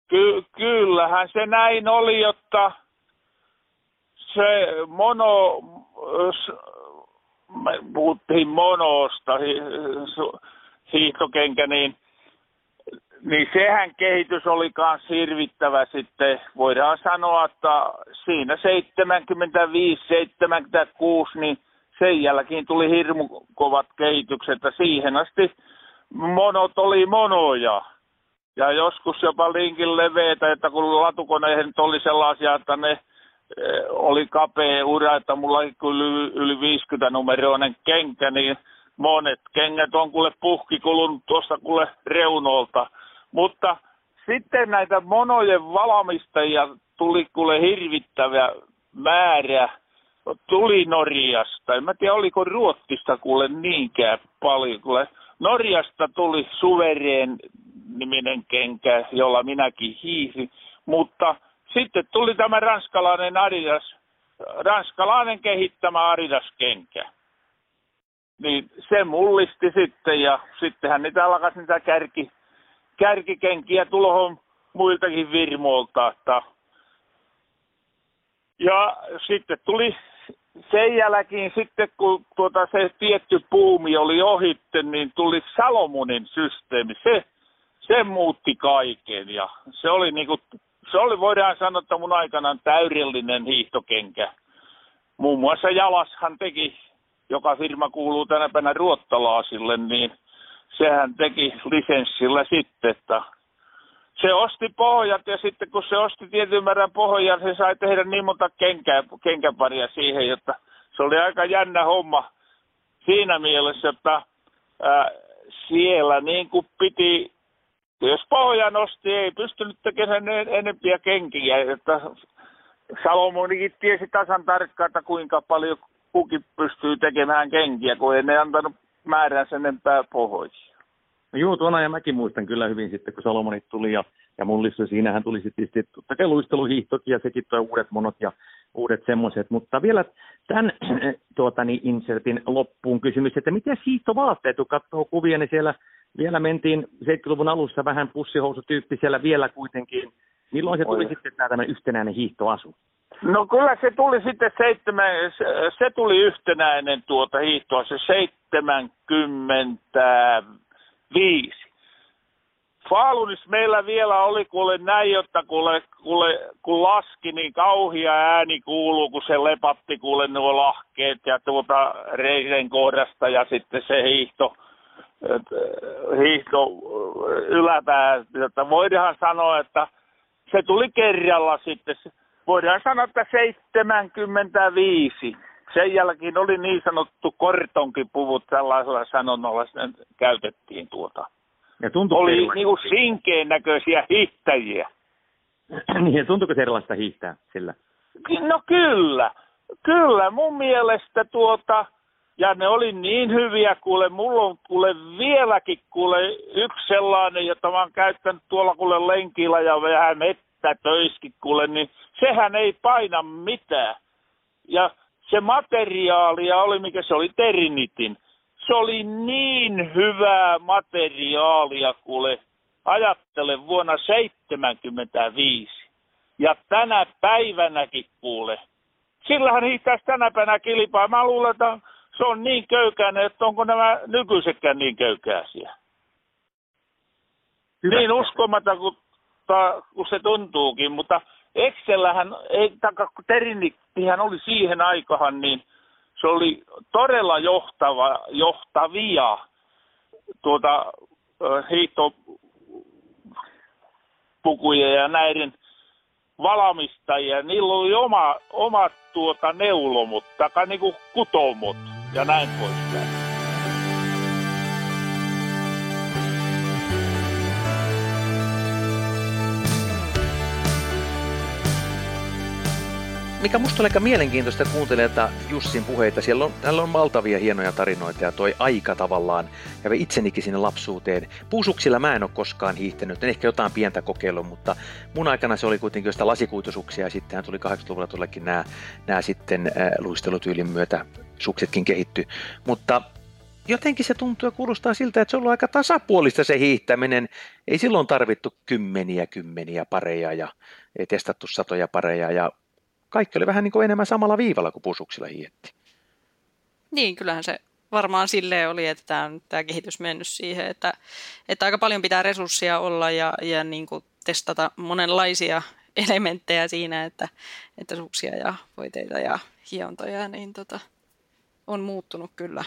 ky- kyllähän se näin oli, jotta se mono me puhuttiin monosta, hi, hiihtokenkä, niin, niin sehän kehitys oli myös hirvittävä sitten. Voidaan sanoa, että siinä 75-76, niin sen jälkeen tuli hirmu kovat kehitykset, että siihen asti monot oli monoja. Ja joskus jopa linkin leveitä, että kun latukoneihin oli sellaisia, että ne Eh, oli kapea ura, että mulla kyllä yli 50 numeroinen kenkä, niin monet kengät on kuule puhki kulunut tuosta kuule reunolta. Mutta sitten näitä monojen valmistajia tuli kuule hirvittävä määrä. Tuli Norjasta. En mä tiedä, oliko Ruottista kuule niinkään paljon. Kuule Norjasta tuli Suvereen niminen kenkä, jolla minäkin hiihin. Mutta sitten tuli tämä ranskalainen Adidas, ranskalainen kehittämä Adidas-kenkä. Niin se mullisti sitten ja sittenhän niitä alkaisi niitä kärki, kärkikenkiä tulohon muiltakin virmoilta. Että ja sitten tuli sen jälkeen sitten, kun tuota se tietty puumi oli ohitte, niin tuli Salomonin systeemi. Se, se muutti kaiken ja se oli niinku se oli, voidaan sanoa, että mun aikanaan täydellinen hiihtokenkä. Muun muassa Jalashan teki, joka firma kuuluu tänä päivänä ruottalaasille, niin sehän teki lisenssillä sitten, että se osti pohjat ja sitten kun se osti tietyn määrän pohjat, se sai tehdä niin monta kenkää, kenkäparia siihen, jotta se oli aika jännä homma siinä mielessä, että ää, siellä niin kuin piti jos pohja nosti, ei pystynyt tekemään enempiä kenkiä. Että Salomonikin tiesi tasan tarkkaan, että kuinka paljon kukin pystyy tekemään kenkiä, kun ei ne antanut määrän sen enempää pohjoisia. No joo, tuona ja mäkin muistan kyllä hyvin sitten, kun Salomonit tuli ja, ja mullistui. Siinähän tuli sitten tietysti totta kai luisteluhiihtokin ja sekin toi uudet monot ja uudet semmoiset. Mutta vielä tämän tuota, niin insertin loppuun kysymys, että miten hiihtovaatteet, kun katsoo kuvia, niin siellä vielä mentiin 70-luvun alussa vähän pussihousutyyppisellä vielä kuitenkin. Milloin se tuli Oi. sitten tämä tämmöinen yhtenäinen hiihtoasu? No kyllä se tuli sitten seitsemän, se tuli yhtenäinen tuota hiihtoa, se 75. Faalunis meillä vielä oli kuule näin, jotta kuule, kuule, kun laski, niin kauhia ääni kuuluu, kun se lepatti kuule nuo lahkeet ja tuota reisen kohdasta ja sitten se hiihto hiihto yläpää, että voidaan sanoa, että se tuli kerralla sitten. Voidaan sanoa, että 75. Sen jälkeen oli niin sanottu kortonkipuvut, tällaisella sanonnalla käytettiin tuota. Ja oli niinku sinkeen näköisiä hiihtäjiä. niin, ja tuntuuko se erilaista hiihtää sillä? No kyllä, kyllä. Mun mielestä tuota, ja ne oli niin hyviä, kuule, mulla on kuule vieläkin kuule yksi sellainen, jota mä oon käyttänyt tuolla kuule lenkillä ja vähän mettätöiskin kuule, niin sehän ei paina mitään. Ja se materiaalia oli, mikä se oli terinitin. Se oli niin hyvää materiaalia, kuule, ajattele vuonna 75. Ja tänä päivänäkin, kuule. Sillähän hiihtäisi tänä päivänä kilpaa. Mä luulen, että se on niin köykäinen, että onko nämä nykyisetkään niin köykäisiä. Hyvä. Niin uskomata kuin, kun se tuntuukin, mutta Excellähän, ei, kun Terinittihän oli siihen aikahan, niin se oli todella johtava, johtavia tuota, hiihtopukuja ja näiden valmistajia. Niillä oli oma, omat tuota neulomut, tai niinku kutomut ja näin poispäin. Mikä musta oli aika mielenkiintoista kuuntelijata Jussin puheita. Siellä on, täällä on valtavia hienoja tarinoita ja toi aika tavallaan ja itsenikin sinne lapsuuteen. Puusuksilla mä en ole koskaan hiihtänyt, ehkä jotain pientä kokeilua, mutta mun aikana se oli kuitenkin josta lasikuitusuksia ja sittenhän tuli 80-luvulla tullekin nämä, nämä sitten äh, luistelutyylin myötä suksetkin kehitty. Mutta jotenkin se tuntuu ja kuulostaa siltä, että se on ollut aika tasapuolista se hiihtäminen. Ei silloin tarvittu kymmeniä kymmeniä pareja ja ei testattu satoja pareja ja kaikki oli vähän niin kuin enemmän samalla viivalla kuin pusuksilla hiihetti. Niin, kyllähän se varmaan silleen oli, että tämä, tämä kehitys mennyt siihen, että, että aika paljon pitää resursseja olla ja, ja niin kuin testata monenlaisia elementtejä siinä, että, että suksia ja voiteita ja hiontoja niin tota, on muuttunut kyllä.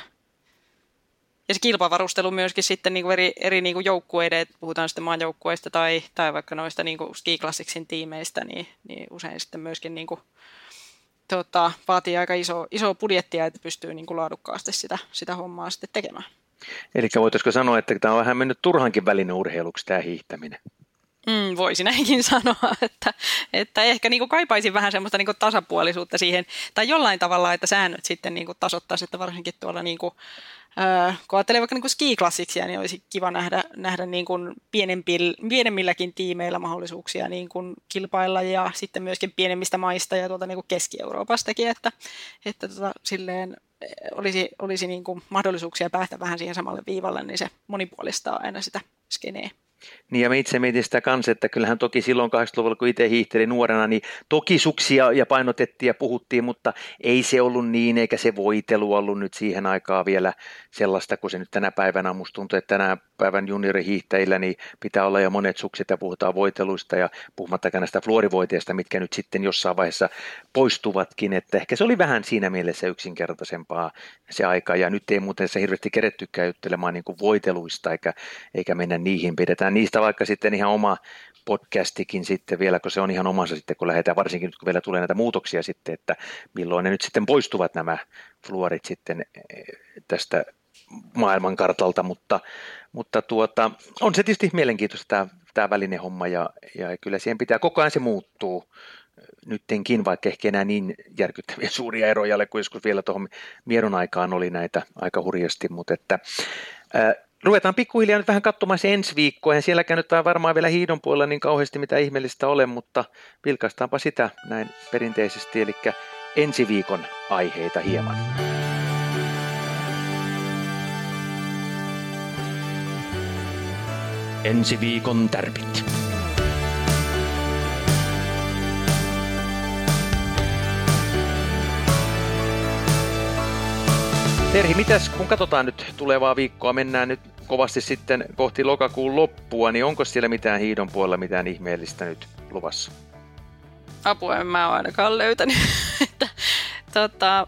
Ja se kilpavarustelu myöskin sitten niin kuin eri, eri niin kuin joukkueiden, että puhutaan sitten maajoukkueista tai, tai vaikka noista niin kuin Ski Classicsin tiimeistä, niin, niin usein sitten myöskin niin kuin, tota, vaatii aika iso, iso budjettia, että pystyy niin kuin laadukkaasti sitä, sitä hommaa sitten tekemään. Eli voitaisiko sanoa, että tämä on vähän mennyt turhankin välineurheiluksi tämä hiihtäminen? Mm, voisi näinkin sanoa, että, että ehkä niin kuin kaipaisin vähän semmoista niin kuin tasapuolisuutta siihen, tai jollain tavalla, että säännöt sitten niin kuin tasoittaisi, että varsinkin tuolla niin kuin, kun ajattelee vaikka niin skiklassiksia, niin olisi kiva nähdä, nähdä niin kuin pienemmilläkin tiimeillä mahdollisuuksia niin kuin kilpailla ja sitten myöskin pienemmistä maista ja tuolta niin kuin Keski-Euroopastakin, että, että tota, silleen olisi, olisi niin kuin mahdollisuuksia päästä vähän siihen samalle viivalle, niin se monipuolistaa aina sitä skeneä. Niin ja me itse mietin sitä kanssa, että kyllähän toki silloin 80-luvulla, kun itse hiihtelin nuorena, niin toki suksia ja painotettiin ja puhuttiin, mutta ei se ollut niin, eikä se voitelu ollut nyt siihen aikaan vielä sellaista, kun se nyt tänä päivänä on. Musta tuntuu, että tänä päivän juniorihiihtäjillä niin pitää olla jo monet sukset ja puhutaan voiteluista ja puhumattakaan näistä fluorivoiteista, mitkä nyt sitten jossain vaiheessa poistuvatkin, että ehkä se oli vähän siinä mielessä yksinkertaisempaa se aika. Ja nyt ei muuten se hirveästi kerettykään juttelemaan niin kuin voiteluista eikä, eikä mennä niihin, pidetään niistä vaikka sitten ihan oma podcastikin sitten vielä, kun se on ihan omassa sitten, kun lähdetään, varsinkin nyt kun vielä tulee näitä muutoksia sitten, että milloin ne nyt sitten poistuvat nämä fluorit sitten eh, tästä maailmankartalta, mutta, mutta tuota, on se tietysti mielenkiintoista tämä, tämä välinehomma ja, ja kyllä siihen pitää, koko ajan se muuttuu nyttenkin, vaikka ehkä enää niin järkyttäviä suuria eroja ole kuin joskus vielä tuohon Mieron aikaan oli näitä aika hurjasti, mutta että ää, ruvetaan pikkuhiljaa nyt vähän katsomaan se ensi viikkoa, ja sielläkään nyt varmaan vielä hiidon puolella niin kauheasti mitä ihmeellistä ole, mutta vilkaistaanpa sitä näin perinteisesti, eli ensi viikon aiheita hieman. Ensi viikon tärpit. Terhi, mitäs kun katsotaan nyt tulevaa viikkoa, mennään nyt kovasti sitten kohti lokakuun loppua, niin onko siellä mitään hiidon puolella mitään ihmeellistä nyt luvassa? Apua en mä ole ainakaan löytänyt. että, tota,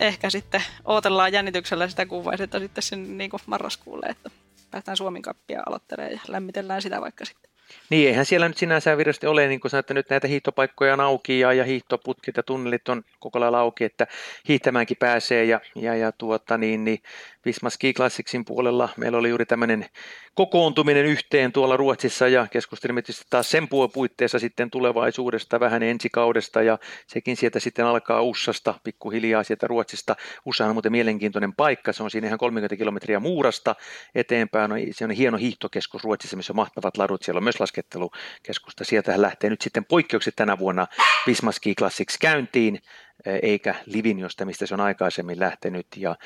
ehkä sitten odotellaan jännityksellä sitä että sitten sinne niin marraskuulle, että päästään Suomen kappia aloittelemaan ja lämmitellään sitä vaikka sitten. Niin, eihän siellä nyt sinänsä virallisesti ole, niin kuin sanoit, että nyt näitä hiihtopaikkoja on auki ja, ja hiihtoputkit ja tunnelit on koko lailla auki, että hiihtämäänkin pääsee ja, ja, ja tuota, niin, niin Visma Ski Classicsin puolella meillä oli juuri tämmöinen kokoontuminen yhteen tuolla Ruotsissa ja keskustelimme tietysti taas sen puitteissa sitten tulevaisuudesta vähän ensikaudesta ja sekin sieltä sitten alkaa Ussasta pikkuhiljaa sieltä Ruotsista. Ussa on muuten mielenkiintoinen paikka, se on siinä ihan 30 kilometriä Muurasta eteenpäin, no, se on hieno hiihtokeskus Ruotsissa, missä on mahtavat ladut, siellä on myös laskettelukeskusta, sieltä lähtee nyt sitten poikkeukset tänä vuonna Visma Ski Classics käyntiin, eikä Livinjosta, mistä se on aikaisemmin lähtenyt. Ja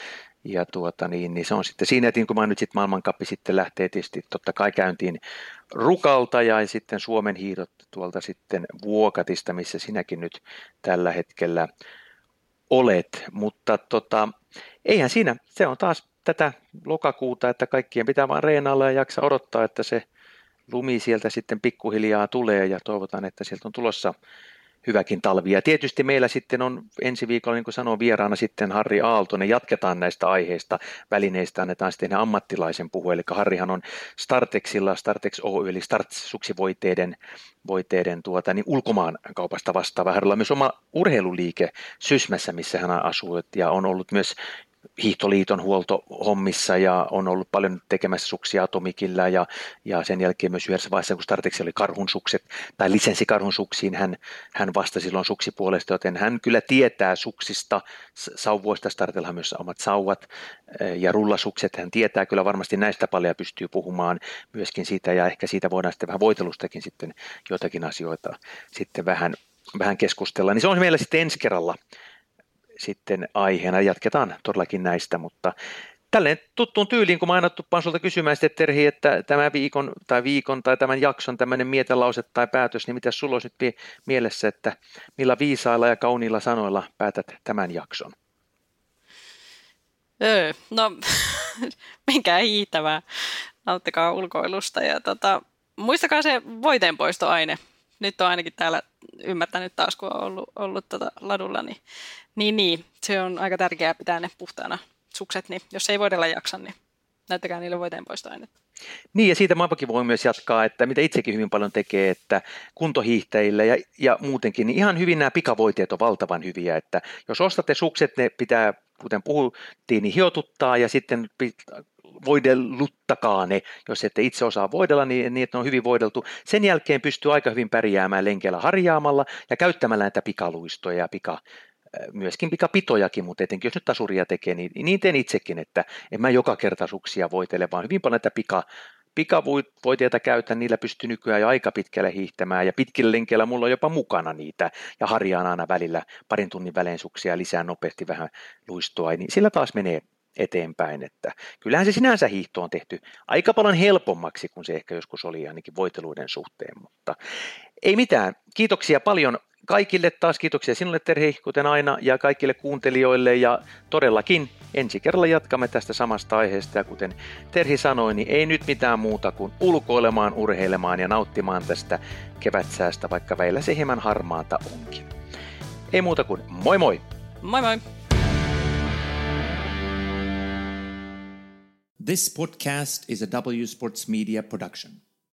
ja tuota, niin, niin se on sitten siinä, että niin kun mä nyt sitten maailmankappi sitten lähtee tietysti totta kai käyntiin Rukalta ja sitten Suomen hiidot tuolta sitten Vuokatista, missä sinäkin nyt tällä hetkellä olet, mutta tota, eihän siinä, se on taas tätä lokakuuta, että kaikkien pitää vaan reenailla ja jaksa odottaa, että se lumi sieltä sitten pikkuhiljaa tulee ja toivotaan, että sieltä on tulossa hyväkin talvi. Ja tietysti meillä sitten on ensi viikolla, niin kuin sanoin, vieraana sitten Harri Aaltonen. Jatketaan näistä aiheista, välineistä annetaan sitten ammattilaisen puhua. Eli Harrihan on Startexilla, Startex Oy, eli Starts-suksivoiteiden voiteiden tuota, niin ulkomaan kaupasta vastaava. Harrilla on myös oma urheiluliike Sysmässä, missä hän asuu ja on ollut myös Hiihtoliiton huoltohommissa ja on ollut paljon tekemässä suksia Atomikilla ja, ja sen jälkeen myös yhdessä vaiheessa, kun Startex oli karhunsukset tai lisenssi karhunsuksiin, hän, hän vastasi silloin suksipuolesta, joten hän kyllä tietää suksista, sauvoista, Startelhan myös omat sauvat ja rullasukset, hän tietää kyllä varmasti näistä paljon ja pystyy puhumaan myöskin siitä ja ehkä siitä voidaan sitten vähän voitelustakin sitten jotakin asioita sitten vähän, vähän keskustella, niin se on meillä sitten ensi kerralla sitten aiheena. Jatketaan todellakin näistä, mutta tälleen tuttuun tyyliin, kun mä aina tuppaan sulta kysymään sitten Terhi, että tämä viikon tai viikon tai tämän jakson tämmöinen mietelause tai päätös, niin mitä sulla olisi nyt mielessä, että millä viisailla ja kauniilla sanoilla päätät tämän jakson? Öö, no, menkää hiihtämään. Nauttikaa ulkoilusta ja tota, muistakaa se voiteenpoistoaine. Nyt on ainakin täällä ymmärtänyt taas, kun on ollut, ollut tota ladulla, niin, niin, niin, se on aika tärkeää pitää ne puhtaana sukset, niin jos ei voidella jaksa, niin näyttäkää niille voiteenpoistoainetta. Niin ja siitä Maapakin voi myös jatkaa, että mitä itsekin hyvin paljon tekee, että kuntohiihtäjille ja, ja muutenkin, niin ihan hyvin nämä pikavoiteet on valtavan hyviä, että jos ostatte sukset, ne pitää, kuten puhuttiin, niin hiotuttaa ja sitten voidelluttakaa ne, jos ette itse osaa voidella, niin, niin että ne on hyvin voideltu. Sen jälkeen pystyy aika hyvin pärjäämään lenkeillä harjaamalla ja käyttämällä näitä pikaluistoja ja pika, myöskin pikapitojakin, mutta etenkin jos nyt tasuria tekee, niin, niin teen itsekin, että en mä joka kerta suksia voitele, vaan hyvin paljon näitä pika, pikavoiteita käytän, niillä pystyy nykyään jo aika pitkälle hiihtämään ja pitkillä lenkeillä mulla on jopa mukana niitä ja harjaan aina välillä parin tunnin välein suksia lisää nopeasti vähän luistoa, niin sillä taas menee eteenpäin, että kyllähän se sinänsä hiihto on tehty aika paljon helpommaksi kuin se ehkä joskus oli ainakin voiteluiden suhteen, mutta ei mitään. Kiitoksia paljon kaikille taas kiitoksia sinulle Terhi, kuten aina, ja kaikille kuuntelijoille, ja todellakin ensi kerralla jatkamme tästä samasta aiheesta, ja kuten Terhi sanoi, niin ei nyt mitään muuta kuin ulkoilemaan, urheilemaan ja nauttimaan tästä kevätsäästä, vaikka väillä se hieman harmaata onkin. Ei muuta kuin moi moi! Moi moi! This podcast is a W Sports Media production.